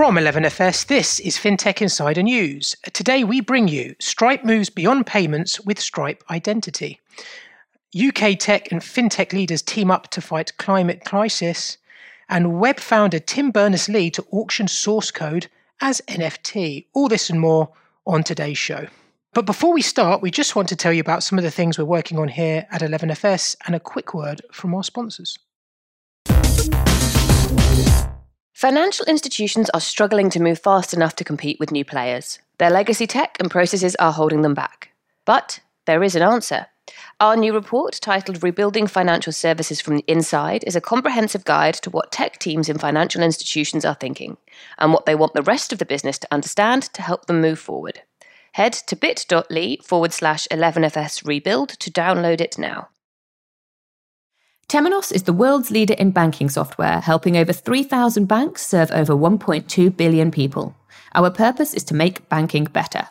From 11FS, this is FinTech Insider News. Today we bring you Stripe moves beyond payments with Stripe Identity. UK tech and fintech leaders team up to fight climate crisis, and web founder Tim Berners-Lee to auction source code as NFT. All this and more on today's show. But before we start, we just want to tell you about some of the things we're working on here at 11FS and a quick word from our sponsors. Financial institutions are struggling to move fast enough to compete with new players. Their legacy tech and processes are holding them back. But there is an answer. Our new report, titled Rebuilding Financial Services from the Inside, is a comprehensive guide to what tech teams in financial institutions are thinking and what they want the rest of the business to understand to help them move forward. Head to bit.ly forward slash 11FS rebuild to download it now. Temenos is the world's leader in banking software, helping over 3,000 banks serve over 1.2 billion people. Our purpose is to make banking better.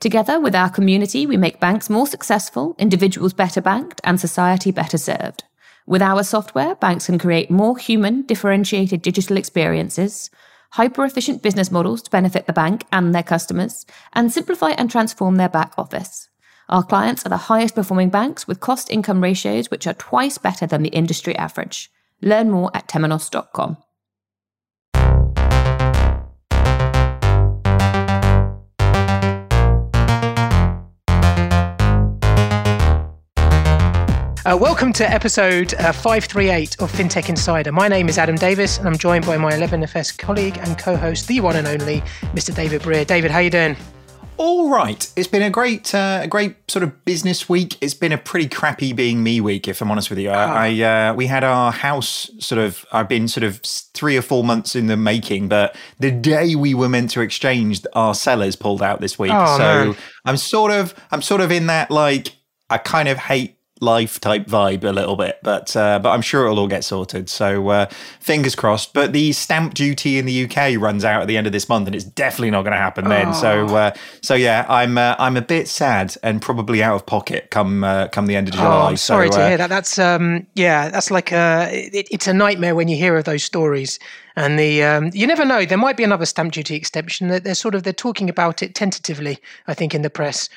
Together with our community, we make banks more successful, individuals better banked, and society better served. With our software, banks can create more human, differentiated digital experiences, hyper efficient business models to benefit the bank and their customers, and simplify and transform their back office. Our clients are the highest performing banks with cost income ratios which are twice better than the industry average. Learn more at temenos.com. Uh, welcome to episode uh, 538 of FinTech Insider. My name is Adam Davis, and I'm joined by my 11FS colleague and co-host, the one and only Mr. David Brear. David, how you doing? All right, it's been a great, uh, a great sort of business week. It's been a pretty crappy being me week, if I'm honest with you. I, ah. I uh, we had our house sort of. I've been sort of three or four months in the making, but the day we were meant to exchange, our sellers pulled out this week. Oh, so man. I'm sort of, I'm sort of in that like, I kind of hate life type vibe a little bit, but uh, but I'm sure it'll all get sorted. So uh, fingers crossed. But the stamp duty in the UK runs out at the end of this month, and it's definitely not going to happen then. Oh. So uh, so yeah, I'm uh, I'm a bit sad and probably out of pocket come uh, come the end of July. Oh, sorry so, to uh, hear that. That's um yeah, that's like a it, it's a nightmare when you hear of those stories. And the um, you never know. There might be another stamp duty extension. That they're sort of they're talking about it tentatively. I think in the press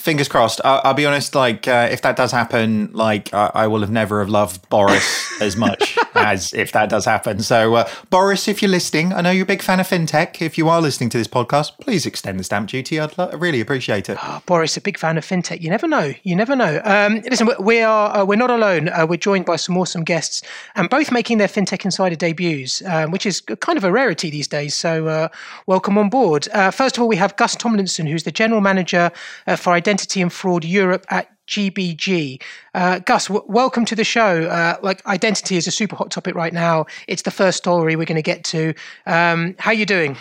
fingers crossed. I'll, I'll be honest. Like, uh, if that does happen, like, I, I, will have never have loved Boris as much as if that does happen. So, uh, Boris, if you're listening, I know you're a big fan of fintech. If you are listening to this podcast, please extend the stamp duty. I'd lo- really appreciate it. Oh, Boris, a big fan of fintech. You never know. You never know. Um, listen, we are uh, we're not alone. Uh, we're joined by some awesome guests, and both making their fintech insider debuts, um, which is kind of a rarity these days. So, uh, welcome on board. Uh, first of all, we have Gus Tomlinson, who's the general manager for Identity and Fraud Europe at GBG. Uh, Gus, w- welcome to the show. Uh, like identity is a super hot topic right now. It's the first story we're going to get to. Um, how are you doing?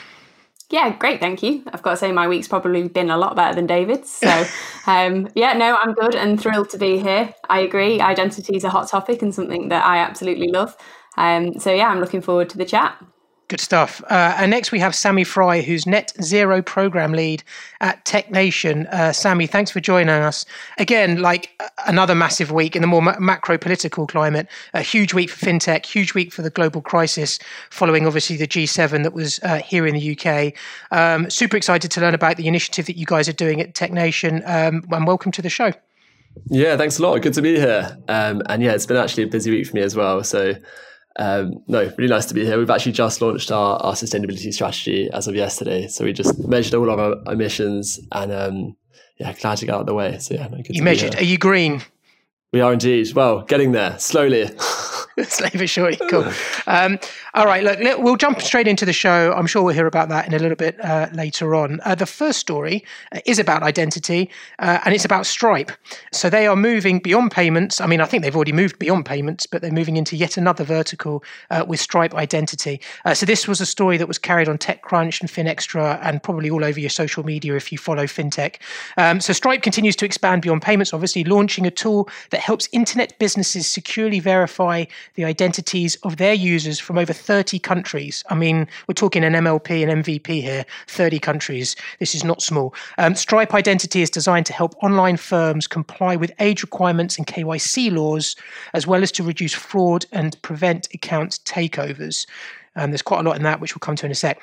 Yeah, great, thank you. I've got to say, my week's probably been a lot better than David's. So, um, yeah, no, I'm good and thrilled to be here. I agree, identity is a hot topic and something that I absolutely love. Um, so, yeah, I'm looking forward to the chat. Good stuff. Uh, and next we have Sammy Fry, who's Net Zero Program Lead at Tech Nation. Uh, Sammy, thanks for joining us. Again, like another massive week in the more ma- macro political climate, a huge week for fintech, huge week for the global crisis, following obviously the G7 that was uh, here in the UK. Um, super excited to learn about the initiative that you guys are doing at Tech Nation. Um, and welcome to the show. Yeah, thanks a lot. Good to be here. Um, and yeah, it's been actually a busy week for me as well. So um, no, really nice to be here. We've actually just launched our, our sustainability strategy as of yesterday. So we just measured all of our emissions and um, yeah, glad to get out of the way. So yeah, no, you measured. Are you green? We are indeed. Well, getting there slowly. slowly but surely. Cool. Um, all right, look, we'll jump straight into the show. I'm sure we'll hear about that in a little bit uh, later on. Uh, the first story uh, is about identity, uh, and it's about Stripe. So they are moving beyond payments. I mean, I think they've already moved beyond payments, but they're moving into yet another vertical uh, with Stripe Identity. Uh, so this was a story that was carried on TechCrunch and FinExtra, and probably all over your social media if you follow fintech. Um, so Stripe continues to expand beyond payments, obviously launching a tool that helps internet businesses securely verify the identities of their users from over 30 countries. I mean, we're talking an MLP and MVP here, 30 countries. This is not small. Um, Stripe Identity is designed to help online firms comply with age requirements and KYC laws, as well as to reduce fraud and prevent account takeovers. Um, there's quite a lot in that, which we'll come to in a sec.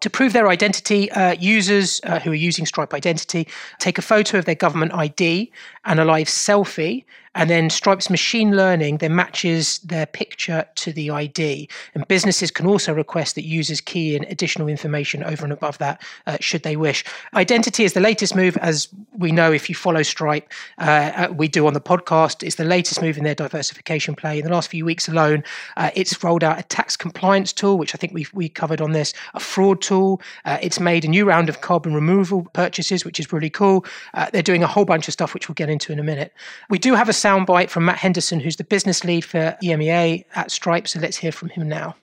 To prove their identity, uh, users uh, who are using Stripe Identity take a photo of their government ID and a live selfie, and then Stripe's machine learning then matches their picture to the ID. And businesses can also request that users key in additional information over and above that, uh, should they wish. Identity is the latest move, as we know if you follow Stripe, uh, uh we do on the podcast. It's the latest move in their diversification play. In the last few weeks alone, uh, it's rolled out a tax compliance tool, which I think we we covered on this, a fraud tool. Uh, it's made a new round of carbon removal purchases, which is really cool. Uh, they're doing a whole bunch of stuff, which we'll get into in a minute. We do have a soundbite from Matt Henderson, who's the business lead for EMEA at Stripe. So let's hear from him now.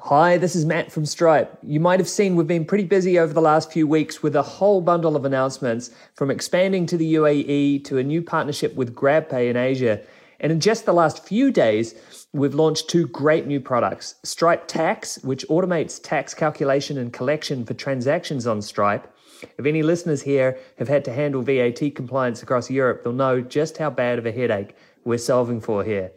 Hi, this is Matt from Stripe. You might have seen we've been pretty busy over the last few weeks with a whole bundle of announcements from expanding to the UAE to a new partnership with GrabPay in Asia. And in just the last few days, we've launched two great new products Stripe Tax, which automates tax calculation and collection for transactions on Stripe, if any listeners here have had to handle VAT compliance across Europe, they'll know just how bad of a headache we're solving for here.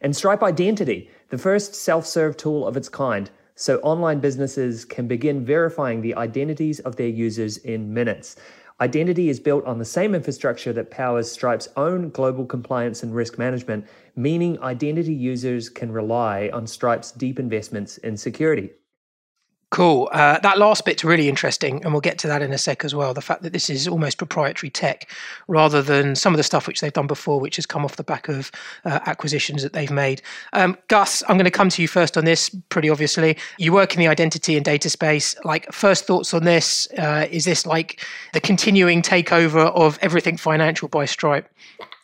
And Stripe Identity, the first self serve tool of its kind, so online businesses can begin verifying the identities of their users in minutes. Identity is built on the same infrastructure that powers Stripe's own global compliance and risk management, meaning identity users can rely on Stripe's deep investments in security. Cool. Uh, that last bit's really interesting, and we'll get to that in a sec as well. The fact that this is almost proprietary tech rather than some of the stuff which they've done before, which has come off the back of uh, acquisitions that they've made. Um, Gus, I'm going to come to you first on this, pretty obviously. You work in the identity and data space. Like, first thoughts on this? Uh, is this like the continuing takeover of everything financial by Stripe?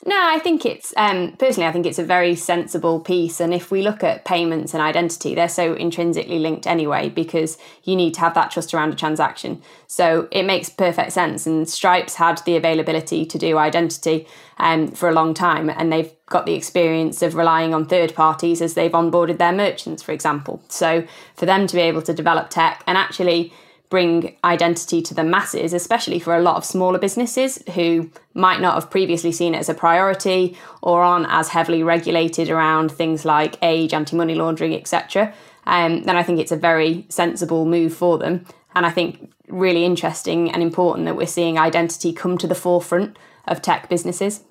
No, I think it's um, personally, I think it's a very sensible piece. And if we look at payments and identity, they're so intrinsically linked anyway because you need to have that trust around a transaction. So it makes perfect sense. And Stripe's had the availability to do identity um, for a long time, and they've got the experience of relying on third parties as they've onboarded their merchants, for example. So for them to be able to develop tech and actually bring identity to the masses, especially for a lot of smaller businesses who might not have previously seen it as a priority or aren't as heavily regulated around things like age, anti money laundering, etc. Um, then I think it's a very sensible move for them. And I think really interesting and important that we're seeing identity come to the forefront of tech businesses.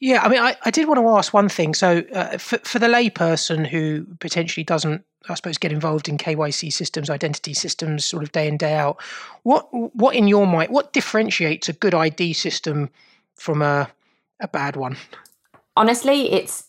Yeah, I mean, I, I did want to ask one thing. So, uh, for, for the layperson who potentially doesn't I suppose, get involved in KYC systems, identity systems, sort of day in day out. What what in your mind what differentiates a good ID system from a a bad one? Honestly, it's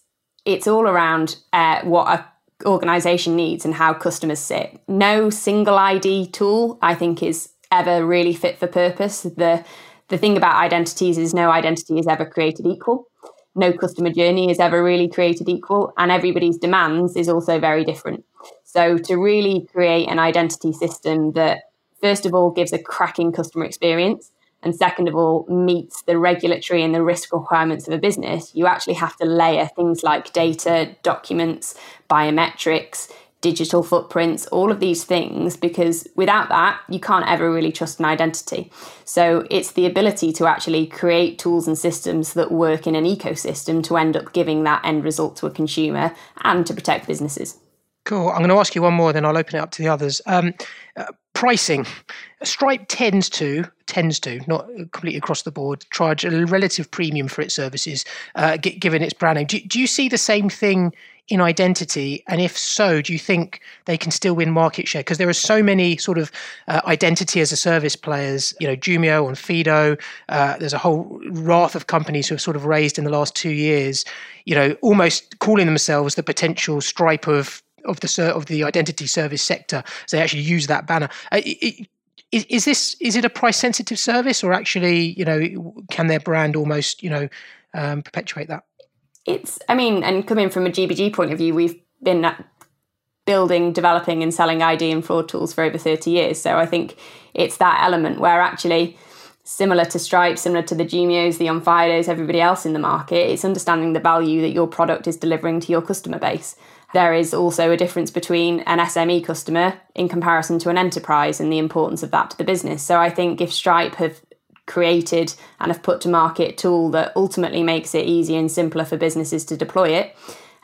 it's all around uh, what a organization needs and how customers sit. No single ID tool, I think, is ever really fit for purpose. The the thing about identities is no identity is ever created equal. No customer journey is ever really created equal, and everybody's demands is also very different. So, to really create an identity system that, first of all, gives a cracking customer experience, and second of all, meets the regulatory and the risk requirements of a business, you actually have to layer things like data, documents, biometrics, digital footprints, all of these things, because without that, you can't ever really trust an identity. So it's the ability to actually create tools and systems that work in an ecosystem to end up giving that end result to a consumer and to protect businesses. Cool. I'm going to ask you one more, then I'll open it up to the others. Um, uh, pricing. Stripe tends to tends to not completely across the board charge a relative premium for its services, uh, g- given its brand name. Do, do you see the same thing in identity? And if so, do you think they can still win market share? Because there are so many sort of uh, identity as a service players, you know, Jumio and Fido. Uh, there's a whole raft of companies who have sort of raised in the last two years, you know, almost calling themselves the potential Stripe of of the of the identity service sector. So they actually use that banner. Uh, is, is this is it a price sensitive service, or actually, you know, can their brand almost you know um, perpetuate that? It's, I mean, and coming from a GBG point of view, we've been building, developing, and selling ID and fraud tools for over 30 years. So I think it's that element where actually, similar to Stripe, similar to the Jumios, the Onfidos, everybody else in the market, it's understanding the value that your product is delivering to your customer base there is also a difference between an SME customer in comparison to an enterprise and the importance of that to the business. So I think if Stripe have created and have put to market a tool that ultimately makes it easier and simpler for businesses to deploy it,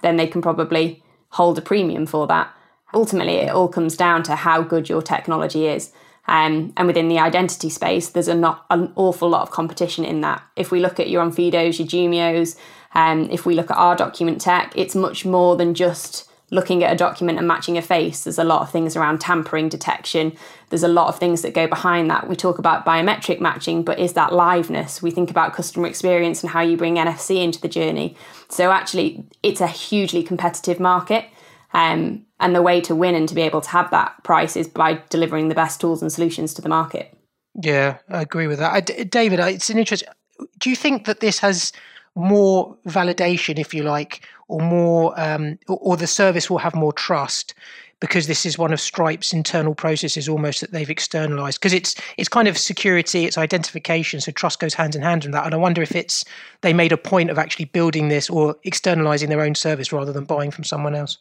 then they can probably hold a premium for that. ultimately it all comes down to how good your technology is. Um, and within the identity space, there's a not, an awful lot of competition in that. If we look at your Onfidos, your Jumios, um, if we look at our document tech, it's much more than just looking at a document and matching a face. There's a lot of things around tampering detection. There's a lot of things that go behind that. We talk about biometric matching, but is that liveness? We think about customer experience and how you bring NFC into the journey. So actually, it's a hugely competitive market. Um, and the way to win and to be able to have that price is by delivering the best tools and solutions to the market. Yeah, I agree with that. I, David, it's an interest. Do you think that this has more validation, if you like, or more, um, or, or the service will have more trust because this is one of Stripe's internal processes almost that they've externalized because it's it's kind of security, it's identification, so trust goes hand in hand in that. And I wonder if it's they made a point of actually building this or externalizing their own service rather than buying from someone else.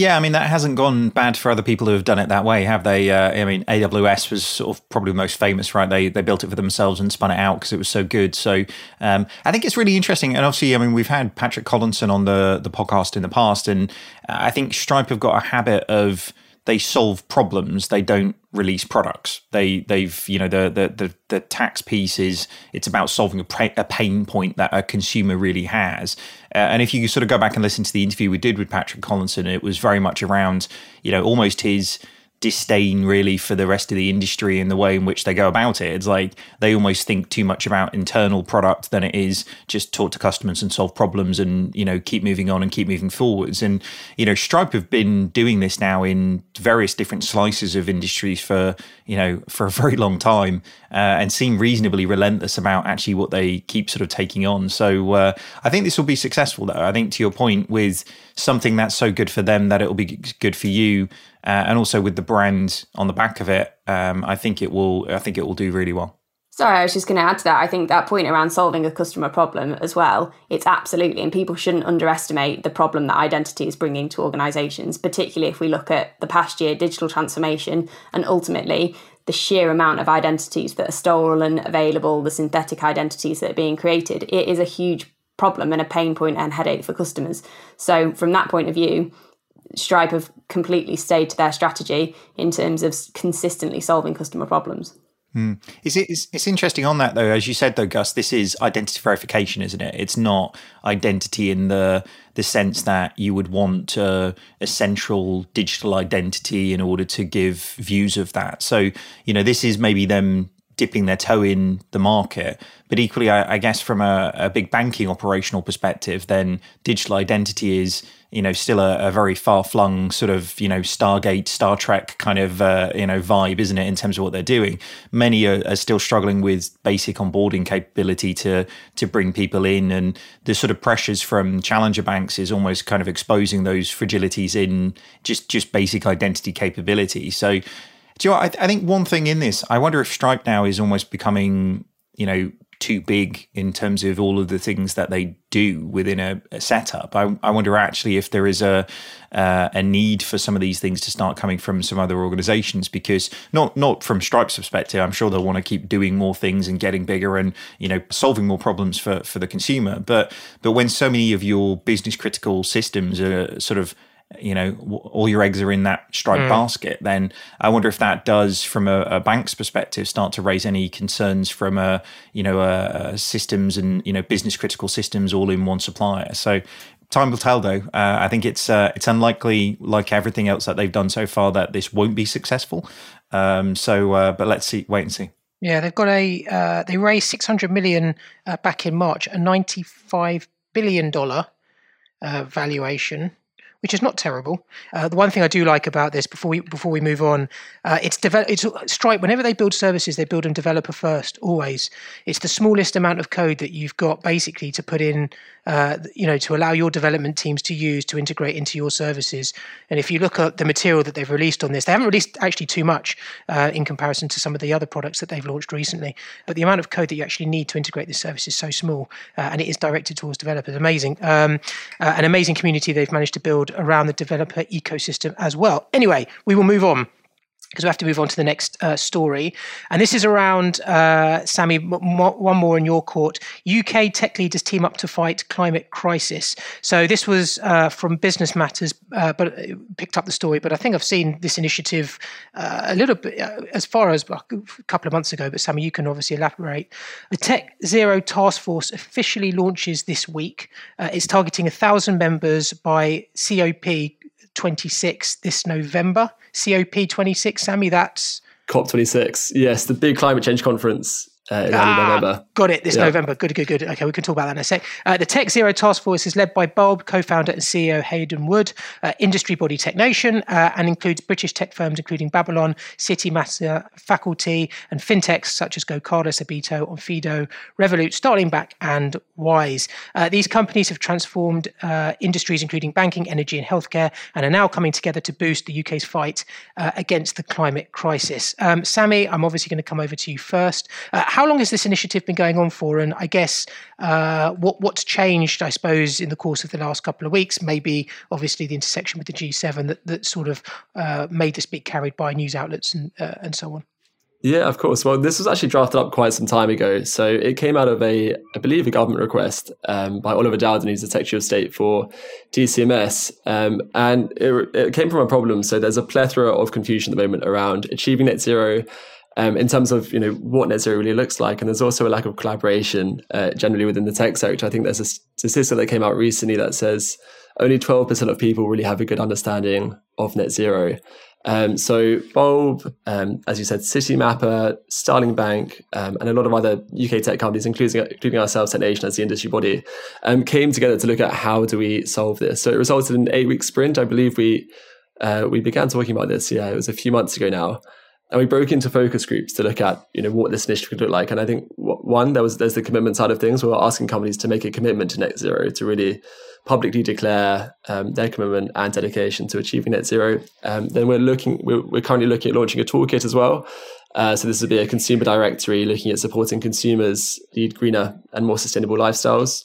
Yeah, I mean that hasn't gone bad for other people who have done it that way, have they? Uh, I mean, AWS was sort of probably most famous, right? They they built it for themselves and spun it out because it was so good. So um, I think it's really interesting. And obviously, I mean, we've had Patrick Collison on the the podcast in the past, and I think Stripe have got a habit of they solve problems they don't release products they they've you know the the the, the tax piece is it's about solving a pain point that a consumer really has uh, and if you sort of go back and listen to the interview we did with patrick collison it was very much around you know almost his disdain really for the rest of the industry and the way in which they go about it. It's like they almost think too much about internal product than it is just talk to customers and solve problems and you know keep moving on and keep moving forwards. And you know Stripe have been doing this now in various different slices of industries for you know for a very long time uh, and seem reasonably relentless about actually what they keep sort of taking on. So uh, I think this will be successful though. I think to your point with something that's so good for them that it will be good for you uh, and also with the brand on the back of it, um, I think it will. I think it will do really well. Sorry, I was just going to add to that. I think that point around solving a customer problem as well, it's absolutely, and people shouldn't underestimate the problem that identity is bringing to organizations, particularly if we look at the past year digital transformation and ultimately the sheer amount of identities that are stolen, available, the synthetic identities that are being created. It is a huge problem and a pain point and headache for customers. So, from that point of view, Stripe have completely stayed to their strategy in terms of consistently solving customer problems. Mm. It's, it's, it's interesting on that though, as you said though, Gus. This is identity verification, isn't it? It's not identity in the the sense that you would want a central digital identity in order to give views of that. So you know, this is maybe them dipping their toe in the market. But equally, I, I guess from a, a, big banking operational perspective, then digital identity is you know still a, a very far flung sort of you know Stargate, Star Trek kind of uh, you know vibe, isn't it? In terms of what they're doing, many are, are, still struggling with basic onboarding capability to to bring people in, and the sort of pressures from challenger banks is almost kind of exposing those fragilities in just just basic identity capability. So. Do you know, I, I think one thing in this, I wonder if Stripe now is almost becoming, you know, too big in terms of all of the things that they do within a, a setup. I, I, wonder actually if there is a uh, a need for some of these things to start coming from some other organizations because not not from Stripe's perspective, I'm sure they'll want to keep doing more things and getting bigger and you know solving more problems for for the consumer. But but when so many of your business critical systems are sort of you know all your eggs are in that Stripe mm. basket then i wonder if that does from a, a, bank's perspective start to raise any concerns from a you know a, a systems and you know business critical systems all in one supplier. So time will tell though. Uh, i think it's uh, it's unlikely like everything else that they've done so far that this won't be successful. Um, so uh, but let's see wait and see. Yeah they've got a uh, they raised 600 million uh, back in march a 95 billion dollar uh, valuation which is not terrible. Uh, the one thing I do like about this, before we before we move on, uh, it's develop. It's Stripe. Whenever they build services, they build them developer first. Always, it's the smallest amount of code that you've got basically to put in. Uh, you know, to allow your development teams to use to integrate into your services. And if you look at the material that they've released on this, they haven't released actually too much uh, in comparison to some of the other products that they've launched recently. But the amount of code that you actually need to integrate this service is so small, uh, and it is directed towards developers. Amazing, um, uh, an amazing community they've managed to build around the developer ecosystem as well. Anyway, we will move on. Because we have to move on to the next uh, story. And this is around, uh, Sammy, m- one more in your court. UK tech leaders team up to fight climate crisis. So this was uh, from Business Matters, uh, but picked up the story. But I think I've seen this initiative uh, a little bit uh, as far as a couple of months ago. But Sammy, you can obviously elaborate. The Tech Zero Task Force officially launches this week. it's targeting a thousand members by COP 26 this November. COP26, Sammy, that's COP26. Yes, the big climate change conference uh, ah, November. Got it. This yeah. November. Good, good, good. Okay, we can talk about that in a sec. Uh, the Tech Zero Task Force is led by Bulb, co-founder and CEO Hayden Wood, uh, industry body TechNation, uh, and includes British tech firms including Babylon, Citymapper, Faculty, and fintechs such as GoCardless, Habito, Onfido, Revolut, Starling Bank, and Wise. Uh, these companies have transformed uh, industries including banking, energy, and healthcare, and are now coming together to boost the UK's fight against the climate crisis. Um, Sammy, I'm obviously going to come over to you first. how how long has this initiative been going on for? And I guess uh, what what's changed, I suppose, in the course of the last couple of weeks? Maybe obviously the intersection with the G7 that, that sort of uh, made this be carried by news outlets and uh, and so on. Yeah, of course. Well, this was actually drafted up quite some time ago. So it came out of a, I believe, a government request um, by Oliver Dowden, who's the Secretary of State for DCMS. Um, and it, it, came from a problem. So there's a plethora of confusion at the moment around achieving net zero um, in terms of you know what net zero really looks like. And there's also a lack of collaboration uh, generally within the tech sector. I think there's a statistic that came out recently that says only 12% of people really have a good understanding of net zero. Um, so Bulb, um, as you said, Citymapper, Starling Bank, um, and a lot of other UK tech companies, including including ourselves, TechNation as the industry body, um, came together to look at how do we solve this. So it resulted in an eight week sprint. I believe we uh, we began talking about this. Yeah, it was a few months ago now and we broke into focus groups to look at you know what this initiative could look like. And i think one there was there's the commitment side of things. We are asking companies to make a commitment to net zero to really publicly declare um, their commitment and dedication to achieving net zero. Um, then we're looking we're, we're, currently looking at launching a toolkit as well. Uh, so this would be a consumer directory looking at supporting consumers lead greener and more sustainable lifestyles.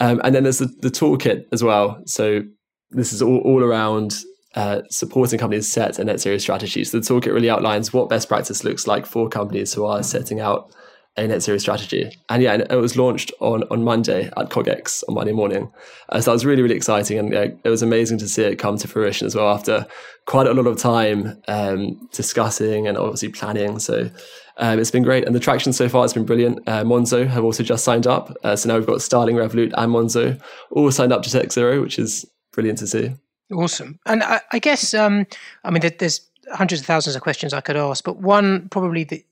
Um, and then there's the, the toolkit as well. So this is all, all around uh, supporting companies set a net zero strategy. So the toolkit really outlines what best practice looks like for companies who are setting out a net zero strategy. And yeah, it was launched on, on Monday at CogX on Monday morning. Uh, so that was really, really exciting. And it was amazing to see it come to fruition as well after quite a lot of time um, discussing and obviously planning. So um, it's been great. And the traction so far has been brilliant. Uh, Monzo have also just signed up. Uh, so now we've got Starling, Revolut, and Monzo all signed up to Tech Zero, which is brilliant to see. Awesome. And I, I guess, um, I mean, there's hundreds of thousands of questions I could ask, but one probably the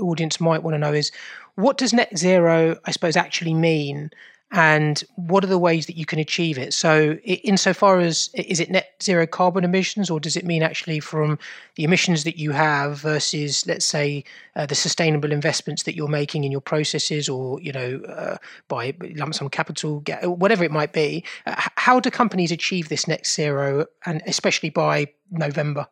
audience might want to know is what does net zero, I suppose, actually mean? And what are the ways that you can achieve it? So insofar as is it net zero carbon emissions or does it mean actually from the emissions that you have versus let's say uh, the sustainable investments that you're making in your processes or you know uh, by lump sum capital whatever it might be uh, how do companies achieve this net zero and especially by november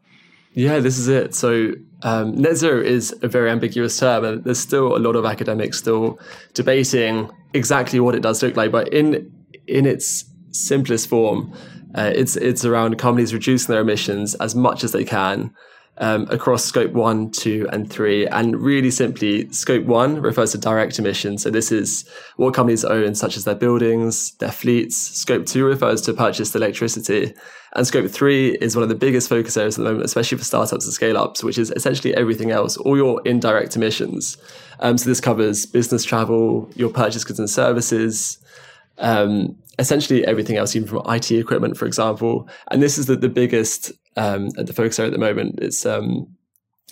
yeah, this is it. So um, net zero is a very ambiguous term, and there's still a lot of academics still debating exactly what it does look like. But in in its simplest form, uh, it's it's around companies reducing their emissions as much as they can um, across scope one, two, and three. And really simply, scope one refers to direct emissions. So this is what companies own, such as their buildings, their fleets. Scope two refers to purchased electricity. And scope three is one of the biggest focus areas at the moment, especially for startups and scale ups, which is essentially everything else, all your indirect emissions. Um, so this covers business travel, your purchase goods and services, um, essentially everything else, even from IT equipment, for example. And this is the, the biggest um, at the focus area at the moment. It's um,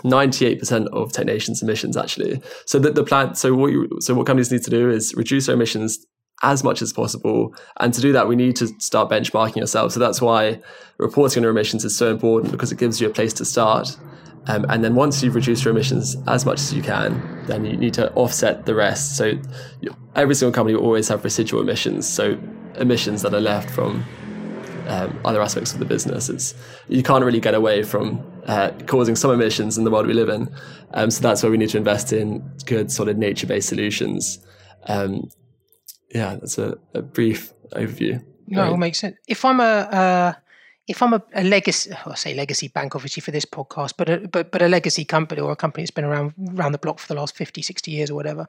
98% of TechNation's emissions actually. So that the plan, so what you, so what companies need to do is reduce their emissions as much as possible. And to do that, we need to start benchmarking ourselves. So that's why reporting on your emissions is so important because it gives you a place to start. Um, and then once you've reduced your emissions as much as you can, then you need to offset the rest. So every single company will always have residual emissions. So emissions that are left from um, other aspects of the business. It's, you can't really get away from uh, causing some emissions in the world we live in. Um, so that's where we need to invest in good, solid nature-based solutions. Um, yeah, that's a, a, brief overview. No, it makes sense. If I'm a, if I'm a, a legacy, I say legacy bank, obviously for this podcast, but a, but but a legacy company or a company that's been around around the block for the last 50, 60 years or whatever,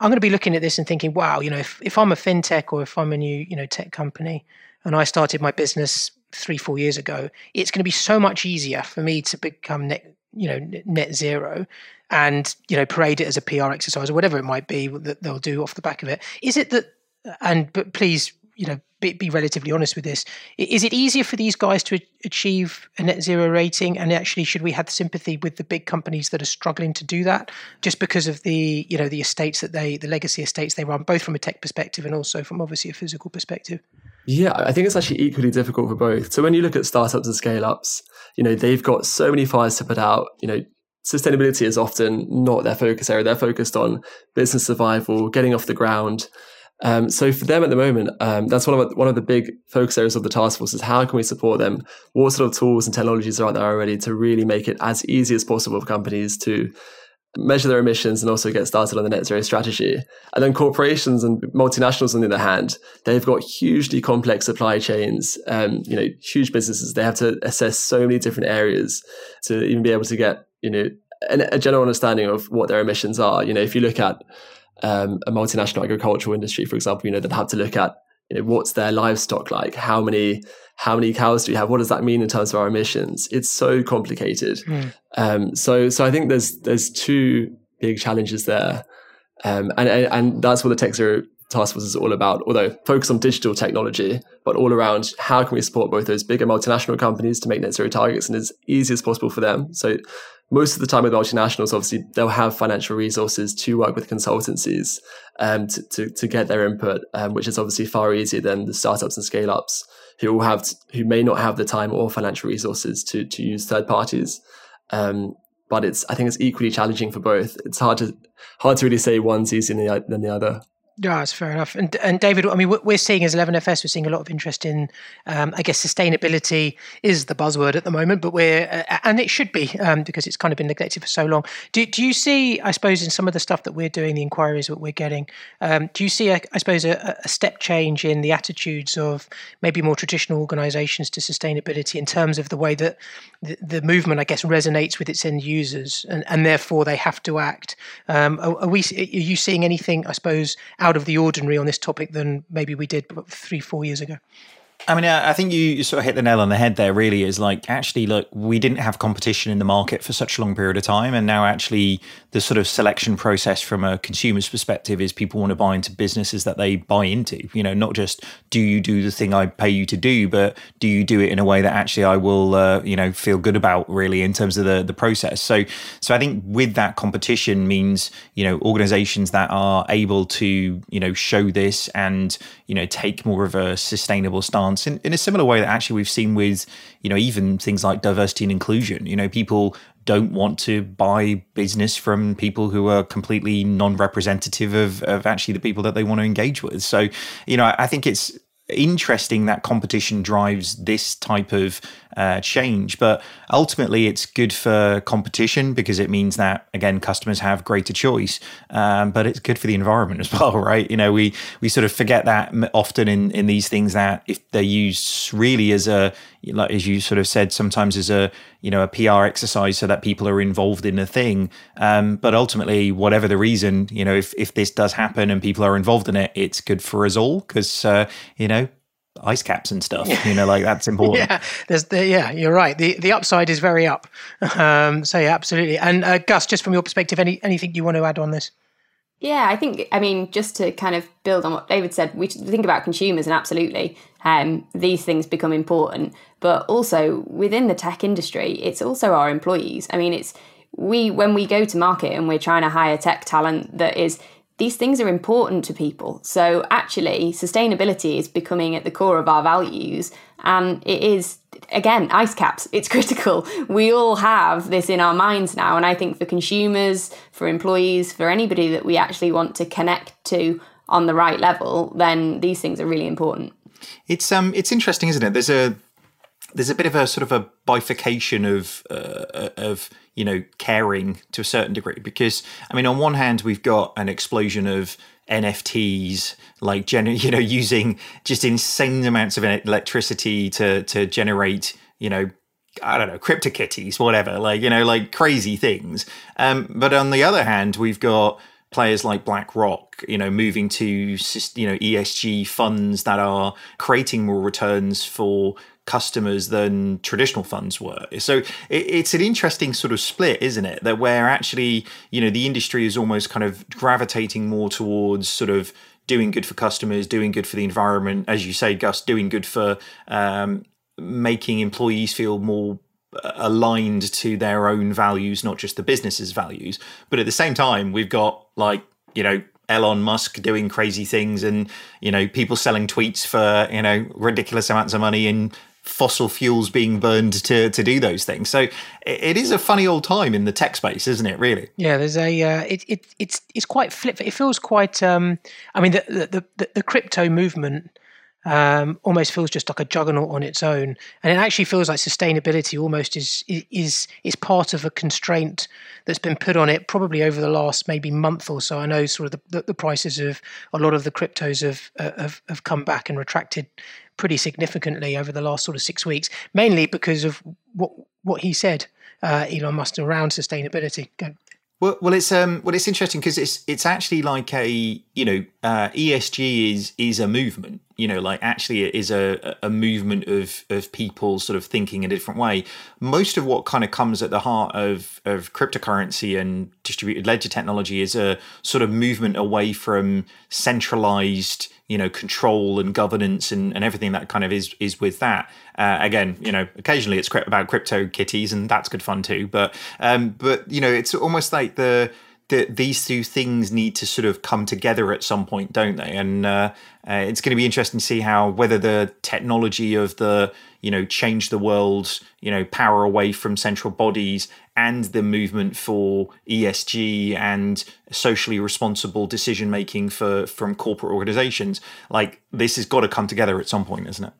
I'm going to be looking at this and thinking, wow, you know, if, if I'm a fintech or if I'm a new, you know, tech company and I started my business three, four years ago, it's going to be so much easier for me to become net, you know, net zero and, you know, parade it as a PR exercise or whatever it might be that they'll do off the back of it. Is it that, and, but please, you know, be, be, relatively honest with this. Is it easier for these guys to achieve a net zero rating? And actually, should we have sympathy with the big companies that are struggling to do that, just because of the you know the estates that they the legacy estates they run, both from a tech perspective and also from obviously a physical perspective? Yeah, I think it's actually equally difficult for both. So when you look at startups and scale ups, you know they've got so many fires to put out. You know, sustainability is often not their focus area. They're focused on business survival, getting off the ground. Um, so for them at the moment, um, that's one of one of the big focus areas of the task force is how can we support them? What sort of tools and technologies are out there already to really make it as easy as possible for companies to measure their emissions and also get started on the net zero strategy. And then corporations and multinationals, on the other hand, they've got hugely complex supply chains, um, you know, huge businesses. They have to assess so many different areas to even be able to get, you know, an, a general understanding of what their emissions are. You know, if you look at um, a multinational agricultural industry, for example, you know, that have to look at you know, what's their livestock like? How many how many cows do we have? What does that mean in terms of our emissions? It's so complicated. Mm. Um, so so I think there's there's two big challenges there, um, and and that's what the Tech Zero Task Force is all about. Although focus on digital technology, but all around how can we support both those bigger multinational companies to make net zero targets and as easy as possible for them. So most of the time with multinationals, obviously, they'll have financial resources to work with consultancies um, to, to, to, get their input, um, which is obviously far easier than the startups and scale ups who will have who may not have the time or financial resources to to use third parties. Um, but it's I think it's equally challenging for both. It's hard to hard to really say one's easier than the, than the other. Yeah, that's fair enough. And and David, I mean, we're seeing as 11FS, we're seeing a lot of interest in, um, I guess, sustainability is the buzzword at the moment, but we're uh, and it should be um, because it's kind of been neglected for so long. Do do you see, I suppose, in some of the stuff that we're doing, the inquiries that we're getting, um, do you see, a, I suppose, a, a, step change in the attitudes of maybe more traditional organisations to sustainability in terms of the way that the, the, movement, I guess, resonates with its end users, and, and therefore they have to act? Um, are, are we? Are you seeing anything, I suppose? Out out of the ordinary on this topic than maybe we did three, four years ago. I mean, I think you sort of hit the nail on the head there, really, is like, actually, look, we didn't have competition in the market for such a long period of time. And now, actually, the sort of selection process from a consumer's perspective is people want to buy into businesses that they buy into. You know, not just do you do the thing I pay you to do, but do you do it in a way that actually I will, uh, you know, feel good about, really, in terms of the, the process. So, so I think with that competition means, you know, organizations that are able to, you know, show this and, you know, take more of a sustainable stance in, in a similar way that actually we've seen with, you know, even things like diversity and inclusion. You know, people don't want to buy business from people who are completely non-representative of, of actually the people that they want to engage with. So, you know, I think it's interesting that competition drives this type of uh, change. But ultimately, it's good for competition because it means that again customers have greater choice. Um, but it's good for the environment as well, right? You know, we we sort of forget that often in in these things that if they're used really as a like as you sort of said, sometimes as a you know a PR exercise so that people are involved in a thing. Um, but ultimately, whatever the reason, you know, if if this does happen and people are involved in it, it's good for us all because uh, you know ice caps and stuff. You know, like that's important. yeah, there's the, yeah, you're right. The the upside is very up. Um, so yeah, absolutely. And uh, Gus, just from your perspective, any anything you want to add on this? Yeah, I think I mean just to kind of build on what David said, we think about consumers and absolutely um, these things become important, but also within the tech industry, it's also our employees. I mean, it's we when we go to market and we're trying to hire tech talent that is these things are important to people. So actually, sustainability is becoming at the core of our values, and it is again ice caps. It's critical. We all have this in our minds now, and I think for consumers, for employees, for anybody that we actually want to connect to on the right level, then these things are really important. It's um, it's interesting, isn't it? There's a there's a bit of a sort of a bifurcation of uh, of you know caring to a certain degree because I mean on one hand we've got an explosion of NFTs, like gen- you know, using just insane amounts of electricity to to generate, you know, I don't know, CryptoKitties, whatever, like, you know, like crazy things. Um, but on the other hand, we've got players like BlackRock, you know, moving to, you know, ESG funds that are creating more returns for customers than traditional funds were. So it's an interesting sort of split, isn't it? That where actually, you know, the industry is almost kind of gravitating more towards sort of doing good for customers, doing good for the environment, as you say, Gus, doing good for um, making employees feel more uh, aligned to their own values, not just the business's values. But at the same time, we've got like, you know, Elon Musk doing crazy things and, you know, people selling tweets for, you know, ridiculous amounts of money and fossil fuels being burned to to do those things. So it is a funny old time in the tech space, isn't it? Really? Yeah. There's a uh, it, it it's it's quite flip. It feels quite. Um, I mean, the the the, the crypto movement um, almost feels just like a juggernaut on its own, and it actually feels like sustainability almost is is is part of a constraint that's been put on it probably over the last maybe month or so. I know sort of the, the prices of a lot of the cryptos have, uh, have have come back and retracted pretty significantly over the last sort of six weeks, mainly because of what what he said, uh, Elon Musk around sustainability. Go. Well, well, it's um, well, it's interesting because it's it's actually like a you know uh, ESG is is a movement. You know, like actually it is a a movement of of people sort of thinking in a different way. Most of what kind of comes at the heart of of cryptocurrency and distributed ledger technology is a sort of movement away from centralized you know control and governance and, and everything that kind of is is with that. Uh, again you know occasionally it's about crypto kitties and that's good fun too but um but you know it's almost like the that these two things need to sort of come together at some point, don't they? And uh, uh, it's going to be interesting to see how whether the technology of the you know change the world, you know, power away from central bodies, and the movement for ESG and socially responsible decision making for from corporate organizations, like this has got to come together at some point, isn't it?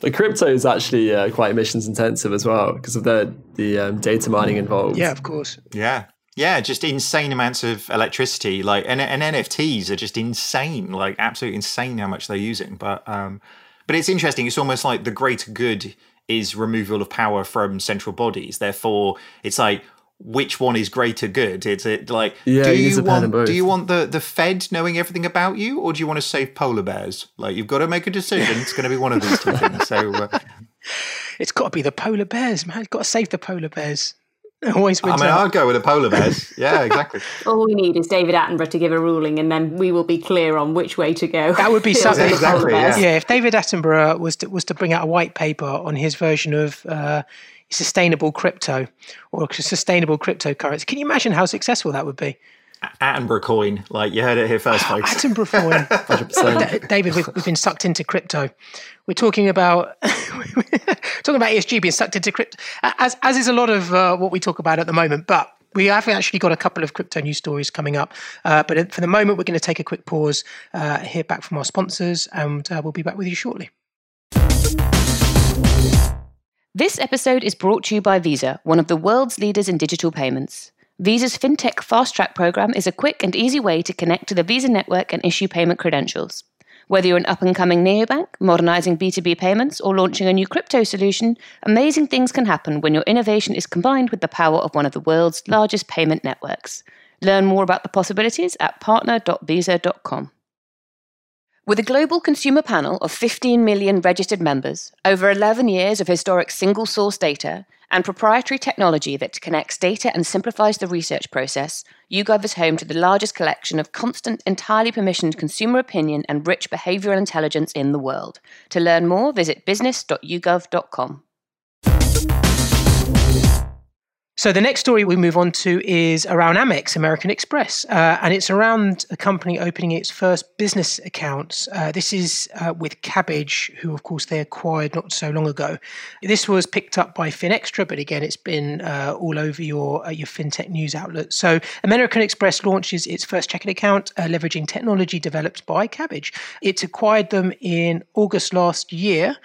The crypto is actually uh, quite emissions intensive as well because of the the um, data mining involved. Yeah, of course. Yeah, yeah, just insane amounts of electricity. Like and, and NFTs are just insane, like absolutely insane how much they're using. But um, but it's interesting. It's almost like the greater good is removal of power from central bodies. Therefore, it's like which one is greater good? It's it like yeah, do you, you want do you want the the Fed knowing everything about you, or do you want to save polar bears? Like you've got to make a decision. It's going to be one of these two things. So. Uh, it's got to be the polar bears, man. You've got to save the polar bears. Always wins I mean, out. I'd go with a polar bears. Yeah, exactly. All we need is David Attenborough to give a ruling, and then we will be clear on which way to go. That would be something. Exactly, yeah. yeah. If David Attenborough was to, was to bring out a white paper on his version of uh, sustainable crypto or sustainable cryptocurrency, can you imagine how successful that would be? Attenborough coin, like you heard it here first, folks. Attenborough coin. 100%. David, we've, we've been sucked into crypto. We're talking about talking about ESG being sucked into crypto, as as is a lot of uh, what we talk about at the moment. But we have actually got a couple of crypto news stories coming up. Uh, but for the moment, we're going to take a quick pause, uh, hear back from our sponsors, and uh, we'll be back with you shortly. This episode is brought to you by Visa, one of the world's leaders in digital payments. Visa's FinTech Fast Track program is a quick and easy way to connect to the Visa network and issue payment credentials. Whether you're an up and coming neobank, modernizing B2B payments, or launching a new crypto solution, amazing things can happen when your innovation is combined with the power of one of the world's largest payment networks. Learn more about the possibilities at partner.visa.com. With a global consumer panel of 15 million registered members, over 11 years of historic single source data, and proprietary technology that connects data and simplifies the research process, YouGov is home to the largest collection of constant, entirely permissioned consumer opinion and rich behavioral intelligence in the world. To learn more, visit business.yougov.com. So the next story we move on to is around Amex, American Express, uh, and it's around a company opening its first business accounts. Uh, this is uh, with Kabbage, who of course they acquired not so long ago. This was picked up by FinExtra, but again, it's been uh, all over your uh, your fintech news outlets. So American Express launches its first checking account, uh, leveraging technology developed by Kabbage. It acquired them in August last year.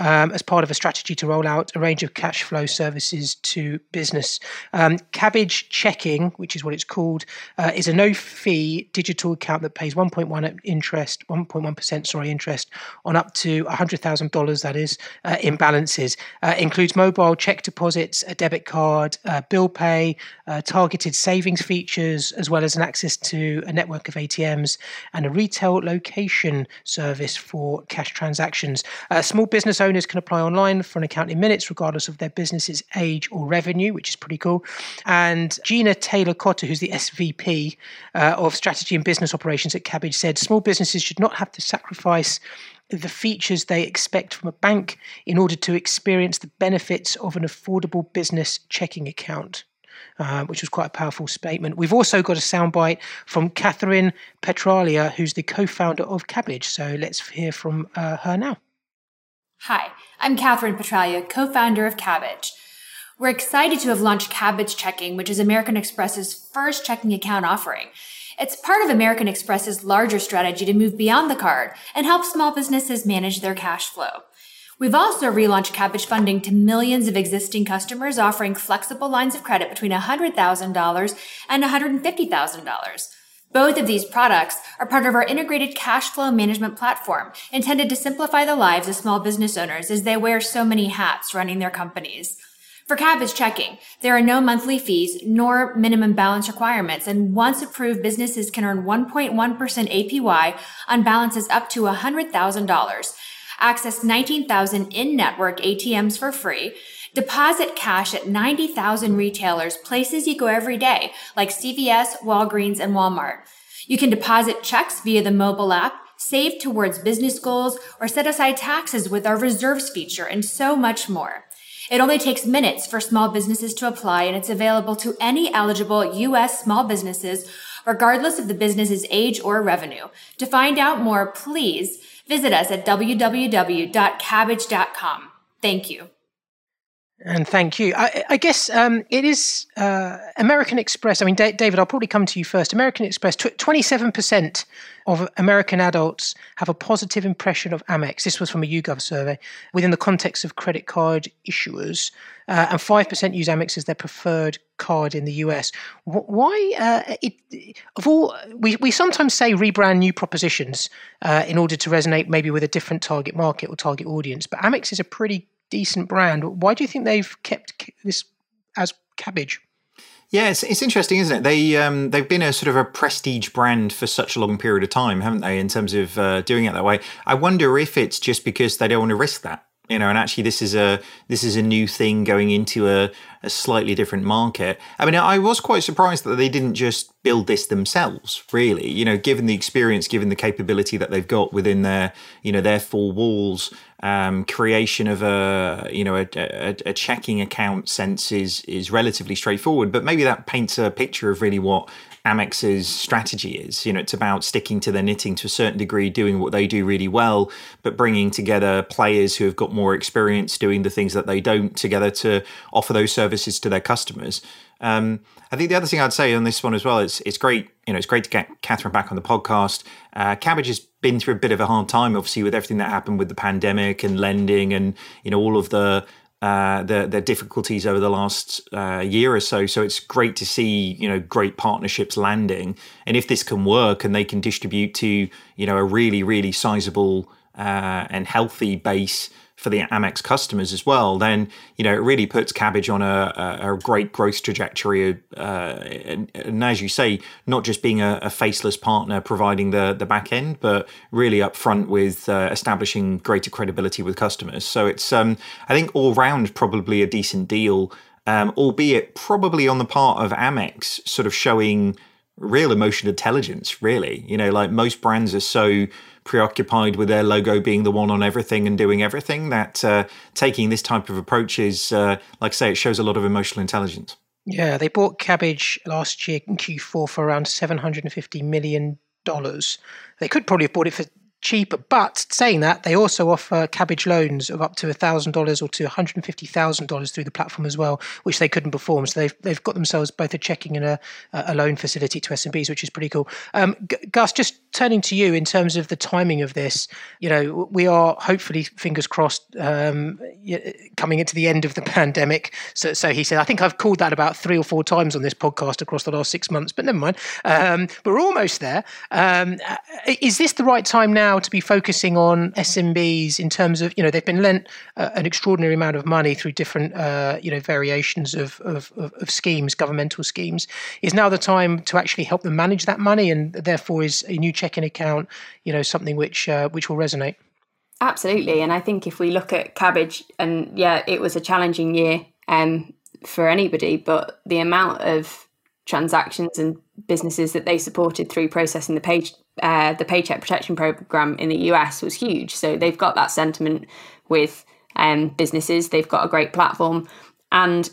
Um, as part of a strategy to roll out a range of cash flow services to business. Um, Kabbage Checking, which is what it's called, uh, is a no-fee digital account that pays 1.1 interest, 1.1 percent, sorry, interest on up to $100,000. That is uh, in balances. Uh, includes mobile check deposits, a debit card, uh, bill pay, uh, targeted savings features, as well as an access to a network of ATMs and a retail location service for cash transactions. Uh, small business owners can apply online for an account in minutes, regardless of their business's age or revenue, which is pretty cool. And Gina Taylor Cotter, who's the SVP uh, of Strategy and Business Operations at Kabbage, said small businesses should not have to sacrifice the features they expect from a bank in order to experience the benefits of an affordable business checking account. Uh, which was quite a powerful statement. We've also got a soundbite from Kathryn Petralia, who's the co founder of Kabbage. So let's hear from uh, her now. Hi, I'm Kathryn Petralia, co founder of Kabbage. We're excited to have launched Kabbage Checking, which is American Express's first checking account offering. It's part of American Express's larger strategy to move beyond the card and help small businesses manage their cash flow. We've also relaunched Kabbage Funding to millions of existing customers, offering flexible lines of credit between $100,000 and $150,000. Both of these products are part of our integrated cash flow management platform intended to simplify the lives of small business owners as they wear so many hats running their companies. For Kabbage checking, there are no monthly fees nor minimum balance requirements, and once approved, businesses can earn 1.1% APY on balances up to $100,000, access 19,000 in-network ATMs for free, Deposit cash at 90,000 retailers, places you go every day, like CVS, Walgreens, and Walmart. You can deposit checks via the mobile app, save towards business goals, or set aside taxes with our reserves feature, and so much more. It only takes minutes for small businesses to apply, and it's available to any eligible U.S. small businesses, regardless of the business's age or revenue. To find out more, please visit us at www.kabbage.com. Thank you. And thank you. I, I guess um, it is uh, American Express. I mean, D- David, I'll probably come to you first. American Express, twenty-seven percent of American adults have a positive impression of Amex. This was from a YouGov survey within the context of credit card issuers, uh, and five percent use Amex as their preferred card in the US. Why? Uh, it, of all, we we sometimes say rebrand new propositions uh, in order to resonate maybe with a different target market or target audience, but Amex is a pretty decent brand. Why do you think they've kept this as Kabbage? Yeah, it's, it's interesting, isn't it? They um, they've been a sort of a prestige brand for such a long period of time, haven't they? In terms of uh, doing it that way, I wonder if it's just because they don't want to risk that you know and actually this is a this is a new thing going into a, a slightly different market i mean i was quite surprised that they didn't just build this themselves really you know given the experience given the capability that they've got within their you know their four walls um, creation of a you know a, a, a, checking account sense is is relatively straightforward but maybe that paints a picture of really what Amex's strategy is. You know, it's about sticking to their knitting to a certain degree, doing what they do really well, but bringing together players who have got more experience doing the things that they don't together to offer those services to their customers. Um, I think the other thing I'd say on this one as well is it's great. You know, it's great to get Kathryn back on the podcast. Uh, Kabbage has been through a bit of a hard time, obviously, with everything that happened with the pandemic and lending, and you know all of the uh, difficulties over the last uh, year or so. So it's great to see you know great partnerships landing, and if this can work and they can distribute to you know a really really sizable uh, and healthy base for the Amex customers as well, then you know it really puts Kabbage on a, a, a great growth trajectory. Uh, and, and, as you say, not just being a, a, faceless partner providing the the back end, but really up front with uh, establishing greater credibility with customers. So it's um, I think all round probably a decent deal, um, albeit probably on the part of Amex, sort of showing real emotional intelligence. Really, you know, like most brands are so preoccupied with their logo being the one on everything and doing everything. That uh, taking this type of approach is, uh, like I say, it shows a lot of emotional intelligence. Yeah, they bought Kabbage last year in Q4 for around $750 million. They could probably have bought it for cheaper. But saying that, they also offer Kabbage loans of up to $1,000 or to $150,000 through the platform as well, which they couldn't perform. So they've, they've got themselves both a checking and a, a loan facility to SMBs, which is pretty cool. Um, Gus, just turning to you in terms of the timing of this, you know, we are hopefully, fingers crossed, um, coming into the end of the pandemic. So, so he said, I think I've called that about three or four times on this podcast across the last six months, but never mind. Um, we're almost there. Um, is this the right time now? Now to be focusing on SMBs in terms of you know they've been lent uh, an extraordinary amount of money through different uh, you know variations of, of, of schemes, governmental schemes. Is now the time to actually help them manage that money, and therefore is a new checking account you know something which uh, which will resonate. Absolutely, and I think if we look at Kabbage, and yeah, it was a challenging year um, for anybody, but the amount of transactions and businesses that they supported through processing the page uh, the paycheck protection program in the US was huge. So they've got that sentiment with um, businesses. They've got a great platform, and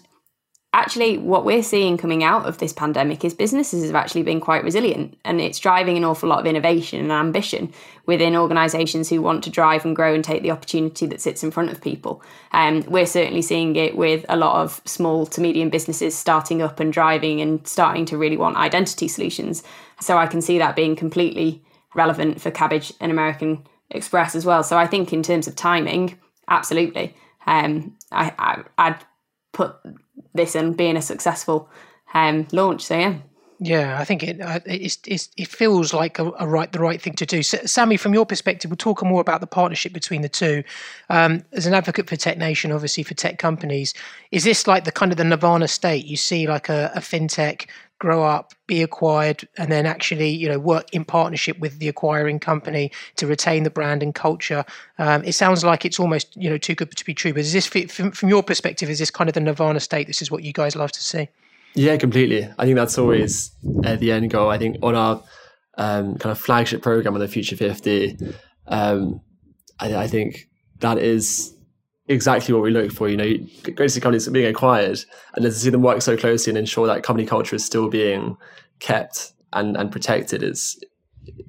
actually, what we're seeing coming out of this pandemic is businesses have actually been quite resilient, and it's driving an awful lot of innovation and ambition within organisations who want to drive and grow and take the opportunity that sits in front of people. Um, we're certainly seeing it with a lot of small to medium businesses starting up and driving and starting to really want identity solutions. So I can see that being completely relevant for Kabbage and American Express as well. So I think in terms of timing, absolutely. Um, I, I I'd put this and being a successful um, launch. So yeah. Yeah, I think it uh, it's, it's, it feels like a, a, right the right thing to do. So, Sammy, from your perspective, we'll talk more about the partnership between the two. Um, as an advocate for Tech Nation, obviously for tech companies, is this like the kind of the nirvana state? You see, like a, a fintech grow up, be acquired, and then actually, you know, work in partnership with the acquiring company to retain the brand and culture. Um, it sounds like it's almost, you know, too good to be true. But is this, from, from your perspective, is this kind of the nirvana state? This is what you guys love to see. Yeah, completely. I think that's always uh, the end goal. I think on our um, kind of flagship program on the Future 50, um, I, I, think that is exactly what we look for. You know, great to see companies being acquired and then to see them work so closely and ensure that company culture is still being kept and, and protected is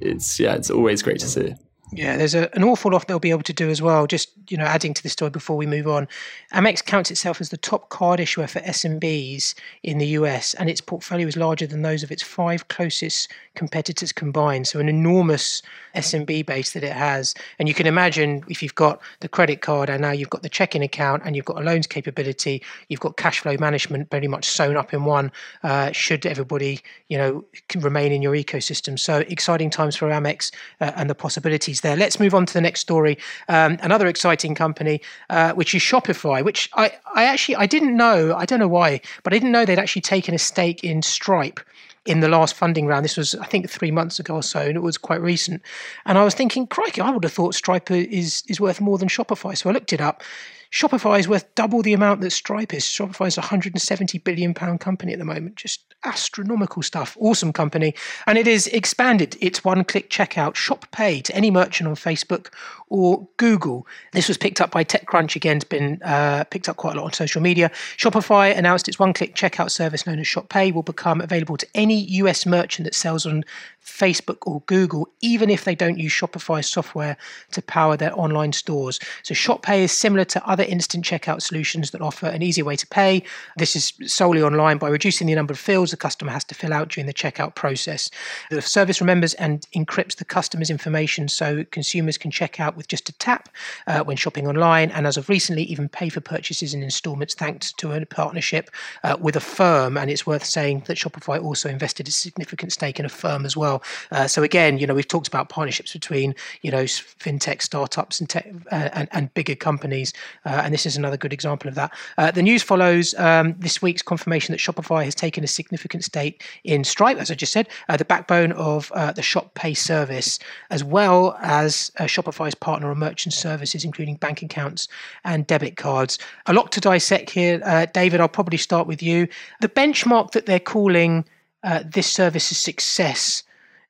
it's yeah, it's always great to see. Yeah, there's a, an awful lot they'll be able to do as well. Just you know, adding to the story before we move on, Amex counts itself as the top card issuer for SMBs in the US, and its portfolio is larger than those of its five closest competitors combined. So an enormous SMB base that it has. And you can imagine if you've got the credit card and now you've got the checking account and you've got a loans capability, you've got cash flow management very much sewn up in one. Uh, should everybody you know remain in your ecosystem? So exciting times for Amex uh, and the possibilities there. Let's move on to the next story. Um, another exciting company, uh, which is Shopify, which I, I actually I didn't know. I don't know why, but I didn't know they'd actually taken a stake in Stripe in the last funding round. This was, I think, three months ago or so, and it was quite recent. And I was thinking, crikey, I would have thought Stripe is is worth more than Shopify. So I looked it up. Shopify is worth double the amount that Stripe is. Shopify is a 170 billion pound company at the moment. Just astronomical stuff. Awesome company. And it is expanded its one click checkout shop pay to any merchant on Facebook or Google. This was picked up by TechCrunch again, it's been uh, picked up quite a lot on social media. Shopify announced its one click checkout service known as Shop Pay will become available to any US merchant that sells on Facebook or Google, even if they don't use Shopify software to power their online stores. So Shop Pay is similar to other instant checkout solutions that offer an easy way to pay. This is solely online by reducing the number of fields the customer has to fill out during the checkout process. The service remembers and encrypts the customer's information so consumers can check out with just a tap uh, when shopping online, and as of recently, even pay for purchases in installments thanks to a partnership uh, with Affirm. And it's worth saying that Shopify also invested a significant stake in Affirm as well. Uh, so again, you know, we've talked about partnerships between you know fintech startups and tech uh, and, and, bigger companies, uh, and this is another good example of that. Uh, the news follows um, this week's confirmation that Shopify has taken a significant stake in Stripe, as I just said, the backbone of the Shop Pay service, as well as Shopify's partner on merchant services, including bank accounts and debit cards. A lot to dissect here, David. I'll probably start with you. The benchmark that they're calling uh, this service's success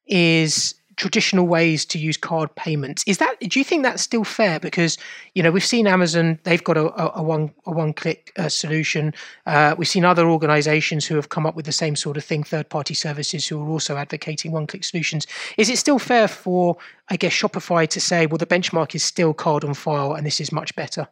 is traditional ways to use card payments. Is that do you think that's still fair? Because you know we've seen Amazon; they've got a, a, a one a one click uh, solution. Uh, we've seen other organisations who have come up with the same sort of thing, third party services who are also advocating one click solutions. Is it still fair for I guess Shopify to say, well, the benchmark is still card on file, and this is much better?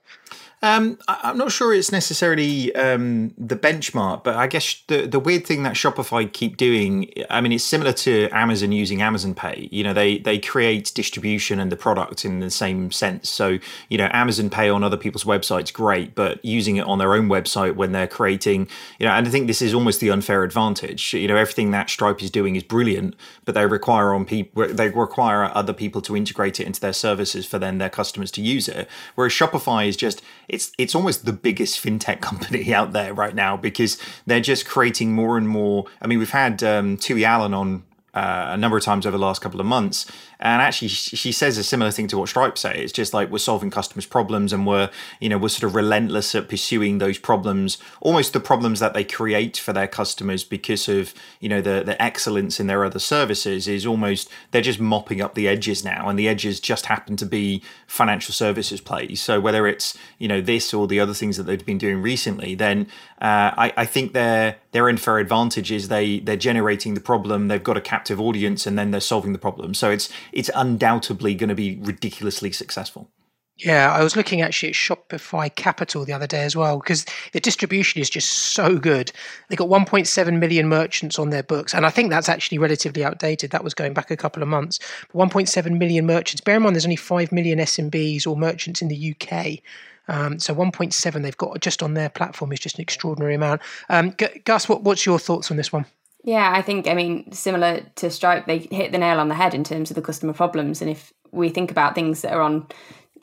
Um, I, am not sure it's necessarily um, the benchmark, but I guess the the weird thing that Shopify keep doing, I mean, it's similar to Amazon using Amazon Pay. You know, they they create distribution and the product in the same sense. So, you know, Amazon Pay on other people's websites, great, but using it on their own website when they're creating, you know, and I think this is almost the unfair advantage. You know, everything that Stripe is doing is brilliant, but they require on people they require other people to integrate it into their services for then their customers to use it. Whereas Shopify is just it's it's almost the biggest fintech company out there right now because they're just creating more and more. I mean, we've had um, Tui Allen on uh, a number of times over the last couple of months. And actually, she says a similar thing to what Stripe say. It's just like we're solving customers' problems, and we're you know we're sort of relentless at pursuing those problems, almost the problems that they create for their customers because of you know the the excellence in their other services is almost they're just mopping up the edges now, and the edges just happen to be financial services plays. So whether it's you know this or the other things that they've been doing recently, then uh, I, I think they're they're in for advantages. They they're generating the problem. They've got a captive audience, and then they're solving the problem. So it's it's undoubtedly going to be ridiculously successful. Yeah, I was looking actually at Shopify Capital the other day as well because the distribution is just so good. They got 1.7 million merchants on their books, and I think that's actually relatively outdated. That was going back a couple of months. 1.7 million merchants. Bear in mind, there's only 5 million SMBs or merchants in the UK. Um, so 1.7 they've got just on their platform is just an extraordinary amount. Um, Gus, what, what's your thoughts on this one? Yeah, I think, I mean, similar to Stripe, they hit the nail on the head in terms of the customer problems. And if we think about things that are on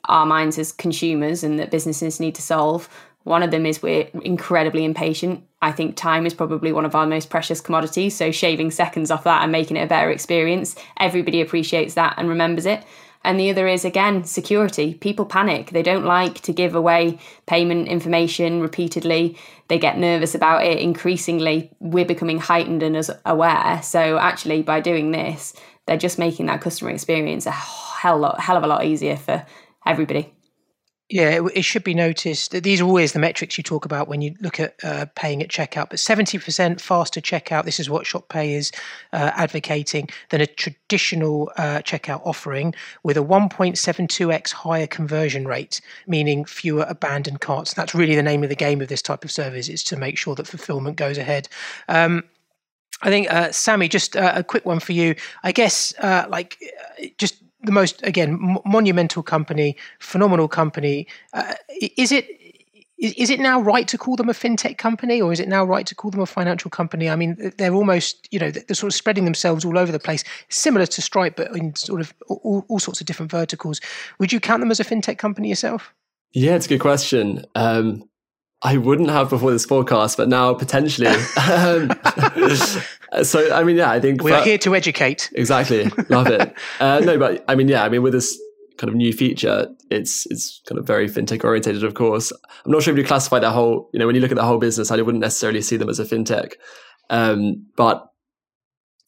our minds as consumers and that businesses need to solve, one of them is we're incredibly impatient. I think time is probably one of our most precious commodities. So shaving seconds off that and making it a better experience, everybody appreciates that and remembers it. And the other is, again, security. People panic. They don't like to give away payment information repeatedly. They get nervous about it. Increasingly, we're becoming heightened and as aware. So, actually, by doing this, they're just making that customer experience a hell, lot, hell of a lot easier for everybody. Yeah, it, it, should be noticed that these are always the metrics you talk about when you look at uh, paying at checkout. But 70% faster checkout, this is what ShopPay is uh, advocating, than a traditional uh, checkout offering with a 1.72x higher conversion rate, meaning fewer abandoned carts. That's really the name of the game of this type of service, is to make sure that fulfillment goes ahead. Um, I think, uh, Sammy, just uh, a quick one for you. I guess, uh, like, just the most again m- monumental company, phenomenal company. Uh, is it is, it now right to call them a fintech company, or is it now right to call them a financial company? I mean, they're almost you know they're sort of spreading themselves all over the place, similar to Stripe, but in sort of all, all sorts of different verticals. Would you count them as a fintech company yourself? Yeah, it's a good question. Um, I wouldn't have before this podcast, but now potentially. um, so, I mean, yeah, I think we are here to educate. Exactly, love it. Uh, no, but I mean, yeah, I mean, with this kind of new feature, it's it's kind of very fintech orientated. Of course, I'm not sure if you classify that whole, you know, when you look at the whole business, I wouldn't necessarily see them as a fintech, um, but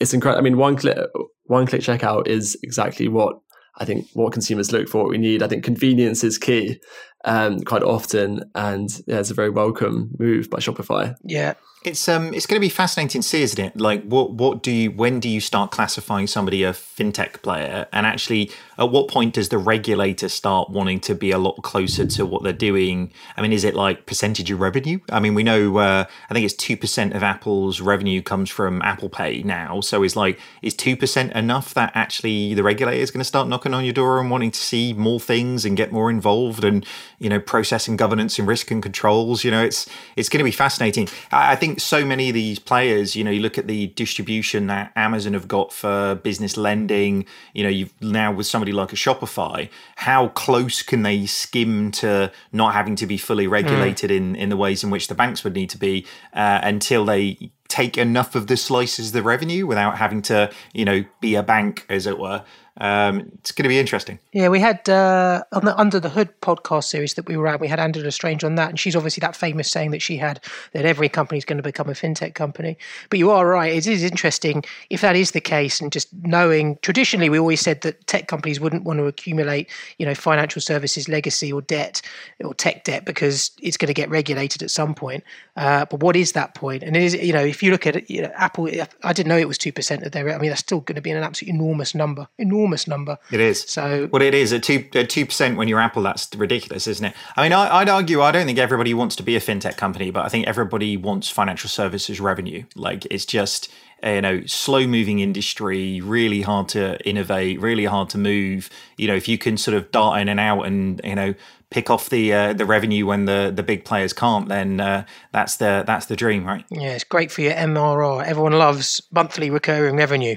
it's incredible. I mean, one click one click checkout is exactly what I think what consumers look for, what we need. I think convenience is key um, quite often, and yeah, it's a very welcome move by Shopify. Yeah, it's um, it's going to be fascinating to see, isn't it? Like, what what do you when do you start classifying somebody a fintech player, and actually, at what point does the regulator start wanting to be a lot closer to what they're doing? I mean, is it like percentage of revenue? I mean, we know uh, I think it's two percent of Apple's revenue comes from Apple Pay now. So is like is two percent enough that actually the regulator is going to start knocking on your door and wanting to see more things and get more involved and you know process and governance and risk and controls? You know, it's it's going to be fascinating. I, think so many of these players, you know, you look at the distribution that Amazon have got for business lending, you know, you've now with somebody like a Shopify, how close can they skim to not having to be fully regulated mm. in, in the ways in which the banks would need to be uh, until they take enough of the slices of the revenue without having to, you know, be a bank, as it were. Um, it's going to be interesting. Yeah, we had uh, on the Under the Hood podcast series that we were at, we had Angela Strange on that, and she's obviously that famous saying that she had that every company is going to become a fintech company. But you are right; it is interesting if that is the case, and just knowing traditionally we always said that tech companies wouldn't want to accumulate, you know, financial services legacy or debt or tech debt because it's going to get regulated at some point. Uh, but what is that point? And it is, you know, if you look at you know, Apple, I didn't know it was two percent of their. I mean, that's still going to be an absolutely enormous number, enormous number. It is. So, well, it is at two at two percent when you're Apple. That's ridiculous, isn't it? I mean, I, would argue I don't think everybody wants to be a fintech company, but I think everybody wants financial services revenue. Like it's just you know slow moving industry really hard to innovate really hard to move you know if you can sort of dart in and out and you know pick off the uh, the revenue when the the big players can't, then uh, that's the that's the dream, right? Yeah, it's great for your MRR. Everyone loves monthly recurring revenue.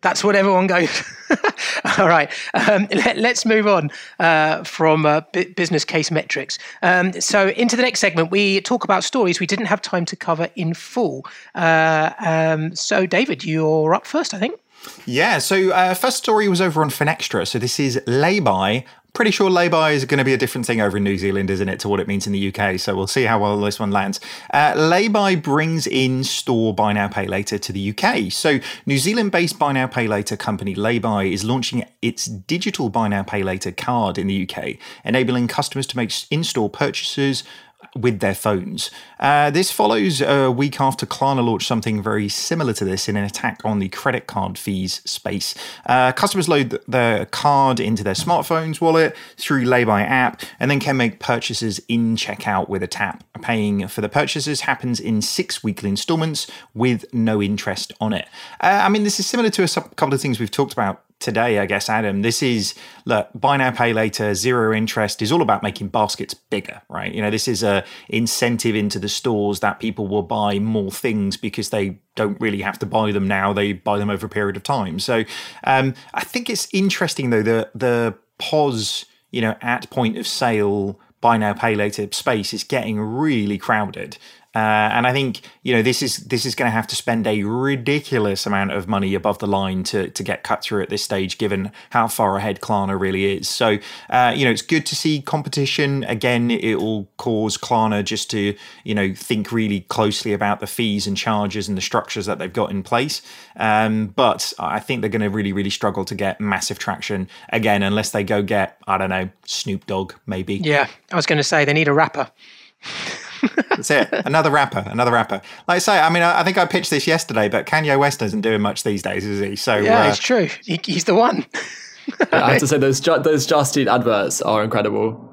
That's what everyone goes. All right, um, let, us move on uh, from uh, business case metrics. Um, so into the next segment, we talk about stories we didn't have time to cover in full. Uh, um, so David, you're up first, I think. Yeah, so uh, first story was over on Finextra. So this is Laybuy pretty sure lay-by is going to be a different thing over in New Zealand, isn't it, to what it means in the UK? So we'll see how well this one lands. Uh, Laybuy brings in store buy now pay later to the UK. So New Zealand-based buy now pay later company Laybuy is launching its digital buy now pay later card in the UK, enabling customers to make in-store purchases with their phones. Uh, this follows a week after Klarna launched something very similar to this in an attack on the credit card fees space. Uh, customers load the card into their smartphone's wallet through Laybuy app and then can make purchases in checkout with a tap. Paying for the purchases happens in six weekly installments with no interest on it. Uh, I mean, this is similar to a couple of things we've talked about today, I guess, Adam, this is look, buy now, pay later, zero interest is all about making baskets bigger, right? You know, this is a incentive into the stores that people will buy more things because they don't really have to buy them now; they buy them over a period of time. So, um, I think it's interesting though the the POS, you know, at point of sale buy now pay later space is getting really crowded uh, and I think you know this is this is going to have to spend a ridiculous amount of money above the line to to get cut through at this stage, given how far ahead Klarna really is. So uh, you know it's good to see competition again. It will cause Klarna just to you know think really closely about the fees and charges and the structures that they've got in place. Um, but I think they're going to really really struggle to get massive traction again unless they go get I don't know Snoop Dogg maybe. Yeah, I was going to say they need a rapper. That's it. Another rapper, another rapper. Like I say, I mean, I, think I pitched this yesterday, but Kanye West isn't doing much these days, is he? So yeah, uh, it's true. He, he's the one. I have to say those those Just Eat adverts are incredible.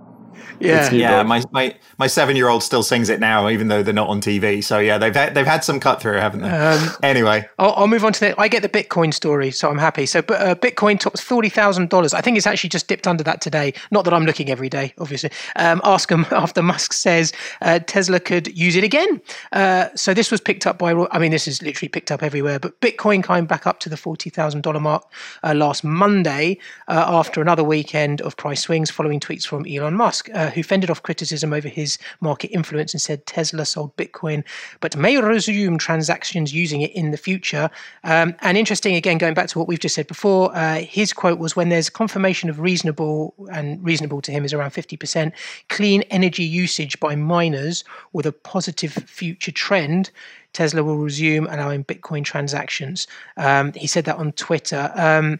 Yeah, yeah. My my my seven year old still sings it now, even though they're not on TV. So yeah, they've had, they've had some cut through, haven't they? Um, anyway, I'll, I'll, move on to the. I get the Bitcoin story, so I'm happy. So, uh, Bitcoin tops forty thousand dollars. I think it's actually just dipped under that today. Not that I'm looking every day, obviously. Um, ask him after Musk says uh, Tesla could use it again. Uh, so this was picked up by. I mean, this is literally picked up everywhere. But Bitcoin came back up to the forty thousand dollar mark uh, last Monday uh, after another weekend of price swings, following tweets from Elon Musk, uh, who fended off criticism over his market influence and said Tesla sold Bitcoin, but may resume transactions using it in the future. Um, and interesting, again, going back to what we've just said before, uh, his quote was when there's confirmation of reasonable, and reasonable to him is around 50%, clean energy usage by miners with a positive future trend. Tesla will resume allowing Bitcoin transactions. Um, he said that on Twitter. Um,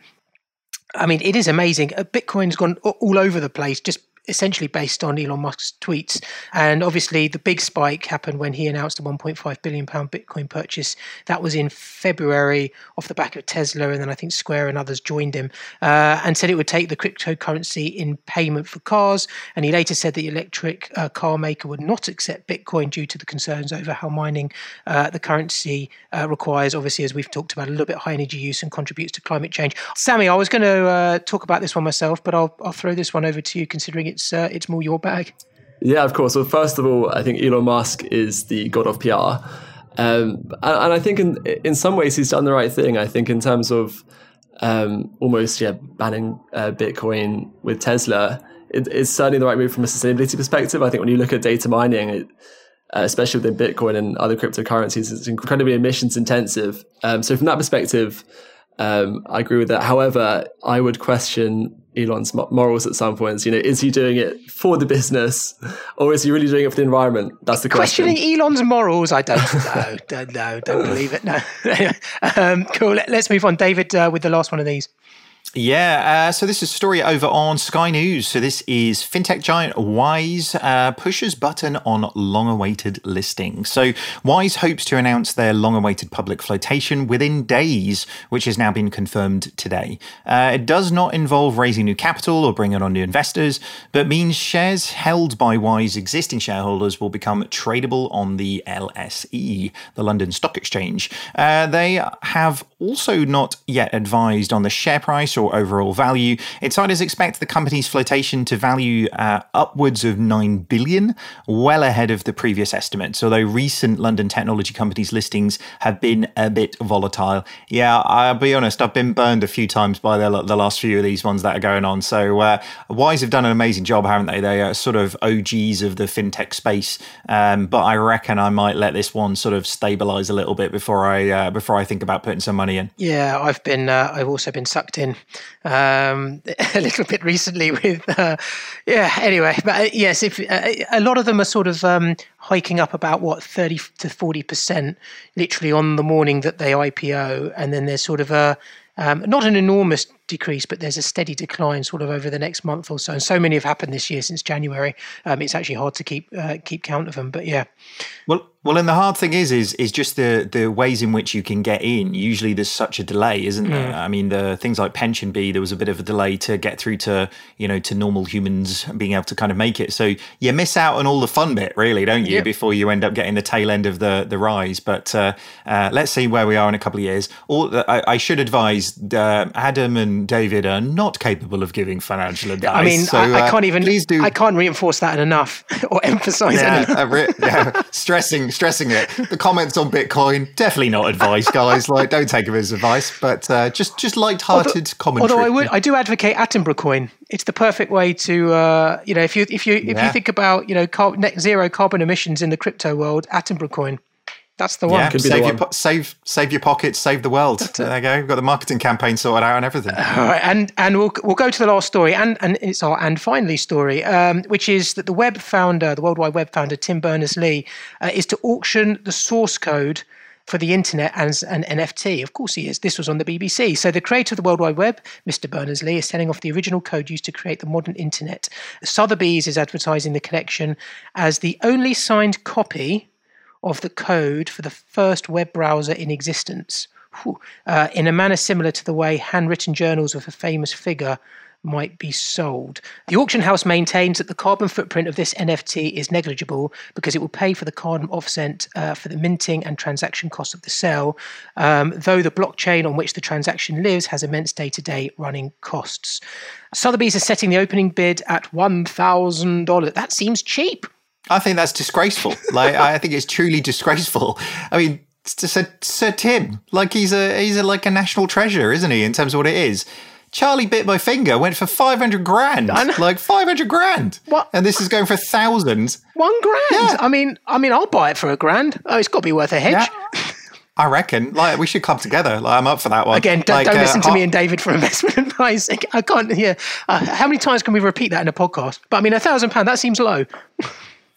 I mean, it is amazing. Uh, Bitcoin's gone all over the place just essentially based on Elon Musk's tweets. And obviously, the big spike happened when he announced a 1.5 billion pound Bitcoin purchase. That was in February, off the back of Tesla, and then I think Square and others joined him, uh, and said it would take the cryptocurrency in payment for cars. And he later said that the electric uh, car maker would not accept Bitcoin due to the concerns over how mining uh, the currency uh, requires, obviously, as we've talked about, a little bit high energy use and contributes to climate change. Sammy, I was going to uh, talk about this one myself, but I'll, I'll throw this one over to you, considering it it's uh, it's more your bag. Yeah, of course. Well, first of all, I think Elon Musk is the god of PR, um, and, and, I think in in some ways he's done the right thing. I think in terms of um, almost yeah banning uh, Bitcoin with Tesla, it, it's certainly the right move from a sustainability perspective. I think when you look at data mining, it, uh, especially within Bitcoin and other cryptocurrencies, it's incredibly emissions intensive. Um, so from that perspective, Um, I agree with that. However, I would question Elon's morals at some points. You know, is he doing it for the business, or is he really doing it for the environment? That's the question. Questioning Elon's morals, I don't know. don't know. Don't believe it. No. um, cool. Let, us move on, David, uh, with the last one of these. Yeah, uh, so this is a story over on Sky News. So this is fintech giant Wise uh, pushes button on long-awaited listing. So Wise hopes to announce their long-awaited public flotation within days, which has now been confirmed today. Uh, it does not involve raising new capital or bringing on new investors, but means shares held by Wise existing shareholders will become tradable on the LSE, the London Stock Exchange. Uh, they have also not yet advised on the share price or overall value. Insiders expect the company's flotation to value uh, upwards of 9 billion, well ahead of the previous estimates, although recent London technology companies' listings have been a bit volatile. Yeah, I'll be honest, I've been burned a few times by the, the last few of these ones that are going on. So, uh, Wise have done an amazing job, haven't they? They are sort of OGs of the fintech space, um, but I reckon I might let this one sort of stabilize a little bit before I uh, before I think about putting some money in. Yeah, I've been uh, I've also been sucked in um, a little bit recently with uh, yeah anyway but uh, yes if uh, a lot of them are sort of um, hiking up about what 30 to 40 percent literally on the morning that they ipo and then there's sort of a um, not an enormous decrease, but there's a steady decline sort of over the next month or so. And so many have happened this year since January. Um, it's actually hard to keep uh, keep count of them. But yeah. Well, well, and the hard thing is, is is just the the ways in which you can get in. Usually, there's such a delay, isn't there? Mm. I mean, the things like PensionBee, there was a bit of a delay to get through to you know to normal humans being able to kind of make it. So you miss out on all the fun bit, really, don't you? Yep. Before you end up getting the tail end of the the rise. But uh, uh, let's see where we are in a couple of years. All I, I should advise uh, Adam and David are not capable of giving financial advice. I mean, so, I, I, uh, can't even. Please do. I can't reinforce that enough or emphasize yeah, it. Enough. Re- yeah, stressing stressing it. The comments on Bitcoin definitely not advice, guys. like, don't take it as advice, but uh, just just light-hearted although, commentary. Although I would, I do advocate Attenborough coin. It's the perfect way to, uh, you know, if you if you if yeah. you think about you know car- net zero carbon emissions in the crypto world, Attenborough coin. That's the one. Yeah, save your po- save save your pockets, save the world. There you go. We've got the marketing campaign sorted out and everything. All right, and and we'll we'll go to the last story, and and it's our and finally story, um, which is that the web founder, the World Wide Web founder Tim Berners Lee, uh, is to auction the source code for the internet as an NFT. Of course, he is. This was on the BBC. So, the creator of the World Wide Web, Mr. Berners Lee, is selling off the original code used to create the modern internet. Sotheby's is advertising the collection as the only signed copy of the code for the first web browser in existence, uh, in a manner similar to the way handwritten journals of a famous figure might be sold. The auction house maintains that the carbon footprint of this NFT is negligible because it will pay for the carbon offset uh, for the minting and transaction costs of the sale, um, though the blockchain on which the transaction lives has immense day to day running costs. Sotheby's is setting the opening bid at $1,000. That seems cheap. I think that's disgraceful. like, I think it's truly disgraceful. I mean, Sir, Sir Tim, like he's a he's a, like a national treasure, isn't he? In terms of what it is. Charlie bit my finger went for five hundred grand, like five hundred grand. What? And this is going for thousands. One grand. Yeah. I mean, I mean, I'll buy it for a grand. Oh, it's got to be worth a hedge. Yeah. I reckon. Like we should club together. Like I'm up for that one. Again, don't, like, don't uh, listen to me and David for investment advice. I can't hear. Uh, how many times can we repeat that in a podcast? But I mean, a thousand pound that seems low.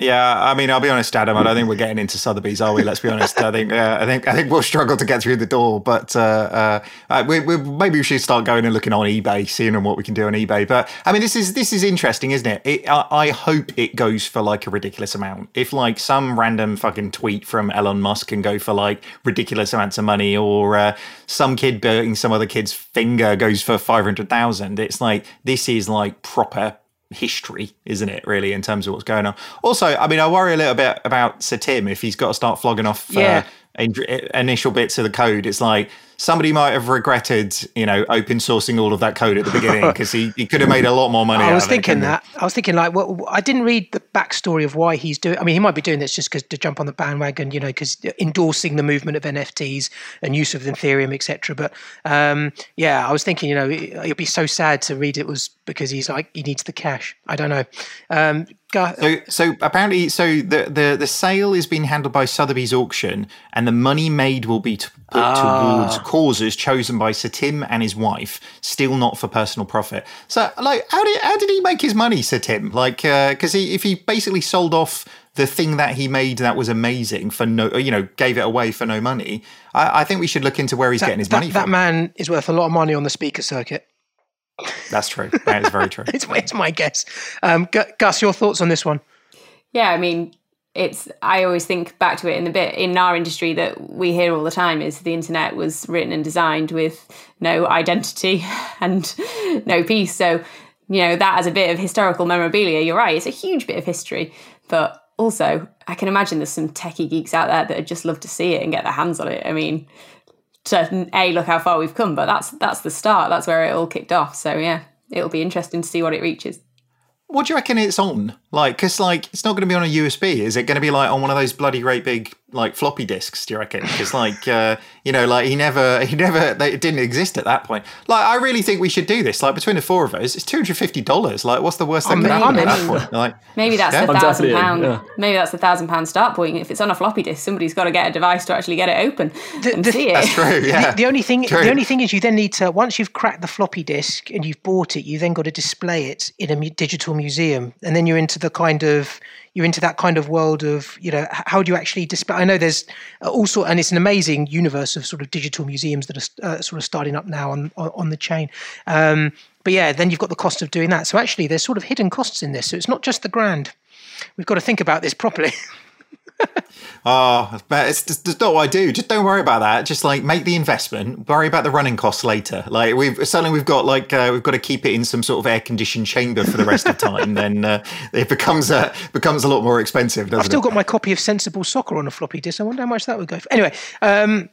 Yeah, I mean, I'll be honest, Adam. I don't think we're getting into Sotheby's, are we? Let's be honest. I think, uh, I think, I think we'll struggle to get through the door. But uh, uh, we, we, maybe we should start going and looking on eBay, seeing what we can do on eBay. But I mean, this is this is interesting, isn't it? it I, I, hope it goes for like a ridiculous amount. If like some random fucking tweet from Elon Musk can go for like ridiculous amounts of money, or uh, some kid burning some other kid's finger goes for five hundred thousand, it's like this is like proper history, isn't it? Really, in terms of what's going on. Also, I mean, I worry a little bit about Sir Tim if he's got to start flogging off uh, yeah. uh, initial bits of the code. It's like somebody might have regretted, you know, open sourcing all of that code at the beginning because he, he could have made a lot more money. I was thinking it, that. I was thinking like, well, I didn't read the backstory of why he's doing. I mean, he might be doing this just because to jump on the bandwagon, you know, because endorsing the movement of NFTs and use of Ethereum, etc. But um, yeah, I was thinking, you know, it'd be so sad to read it was because he's like he needs the cash. I don't know. Um, So, so apparently, so the, the the sale is being handled by Sotheby's auction, and the money made will be to put ah. towards causes chosen by Sir Tim and his wife, still not for personal profit. So, like, how did how did he make his money, Sir Tim? Like, because uh, he if he basically sold off the thing that he made that was amazing for no, you know, gave it away for no money. I, I think we should look into where he's that, getting his that, money that from. That man is worth a lot of money on the speaker circuit. That's true. That is very true. it's, it's, my guess. Um, Gus, your thoughts on this one? Yeah, I mean, it's. I always think back to it in the bit in our industry that we hear all the time is the internet was written and designed with no identity and no peace. So you know that as a bit of historical memorabilia. You're right; it's a huge bit of history, but also I can imagine there's some techie geeks out there that would just love to see it and get their hands on it. I mean, to a look how far we've come, but that's that's the start. That's where it all kicked off. So yeah, it'll be interesting to see what it reaches. What do you reckon it's on? Like, because like it's not going to be on a USB. Is it going to be like on one of those bloody great big like floppy disks? Do you reckon? Because like uh, you know, like he never, he never, they, it didn't exist at that point. Like, I really think we should do this. Like between the four of us, it's two hundred fifty dollars. Like, what's the worst thing that could happen at that point? Like, maybe that's yeah. the thousand pound. Yeah. Maybe that's the thousand pound start point. If it's on a floppy disk, somebody's got to get a device to actually get it open the, and the, see it. That's true. Yeah. The, the only thing, true. the only thing is, you then need to once you've cracked the floppy disk and you've bought it, you then got to display it in a digital museum, and then you're into the kind of you're into that kind of world of you know how do you actually display i know there's also and it's an amazing universe of sort of digital museums that are uh, sort of starting up now on on, on the chain. Um, but yeah then you've got the cost of doing that. So actually there's sort of hidden costs in this. So it's not just the grand. We've got to think about this properly oh, but it's just, it's not what I do. Just don't worry about that. Just like make the investment. Worry about the running costs later. Like we've suddenly we've got like uh, we've got to keep it in some sort of air conditioned chamber for the rest of time. then uh, it becomes a becomes a lot more expensive. I've still it? got my copy of Sensible Soccer on a floppy disk. I wonder how much that would go for. Anyway. Um,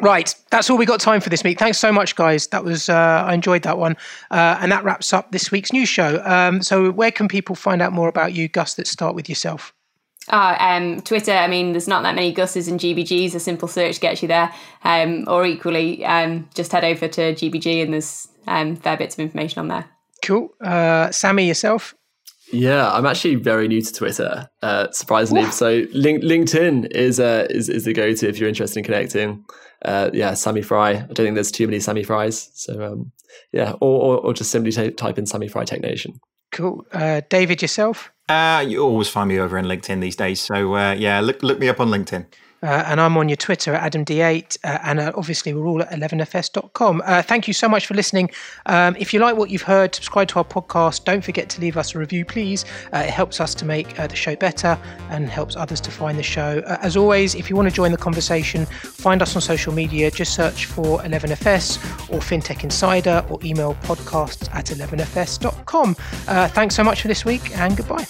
Right, that's all we got time for this week. Thanks so much, guys. That was uh, I enjoyed that one, uh, and that wraps up this week's news show. Um, so, where can people find out more about you, Gus? Let's start with yourself. Uh, um, Twitter, I mean, there's not that many Gus's and GBGs. A simple search gets you there. Um, or equally, um, just head over to GBG and there's um, fair bits of information on there. Cool. Uh, Sammy, yourself? Yeah, I'm actually very new to Twitter, uh, surprisingly. What? So link- LinkedIn is, uh, is is the go-to if you're interested in connecting. Uh, yeah, Sammy Fry. I don't think there's too many Sammy Fries. So um, yeah, or, or, or just simply t- type in Sammy Fry Tech Nation. Cool. Uh, David, yourself? Uh, you always find me over in LinkedIn these days. So uh, yeah, look look me up on LinkedIn. Uh, and I'm on your Twitter at AdamD8. Uh, and uh, obviously, we're all at 11fs.com. Uh, thank you so much for listening. Um, if you like what you've heard, subscribe to our podcast. Don't forget to leave us a review, please. Uh, it helps us to make uh, the show better and helps others to find the show. as always, if you want to join the conversation, find us on social media. Just search for 11fs or FinTech Insider or email podcasts at 11fs.com. thanks so much for this week and goodbye.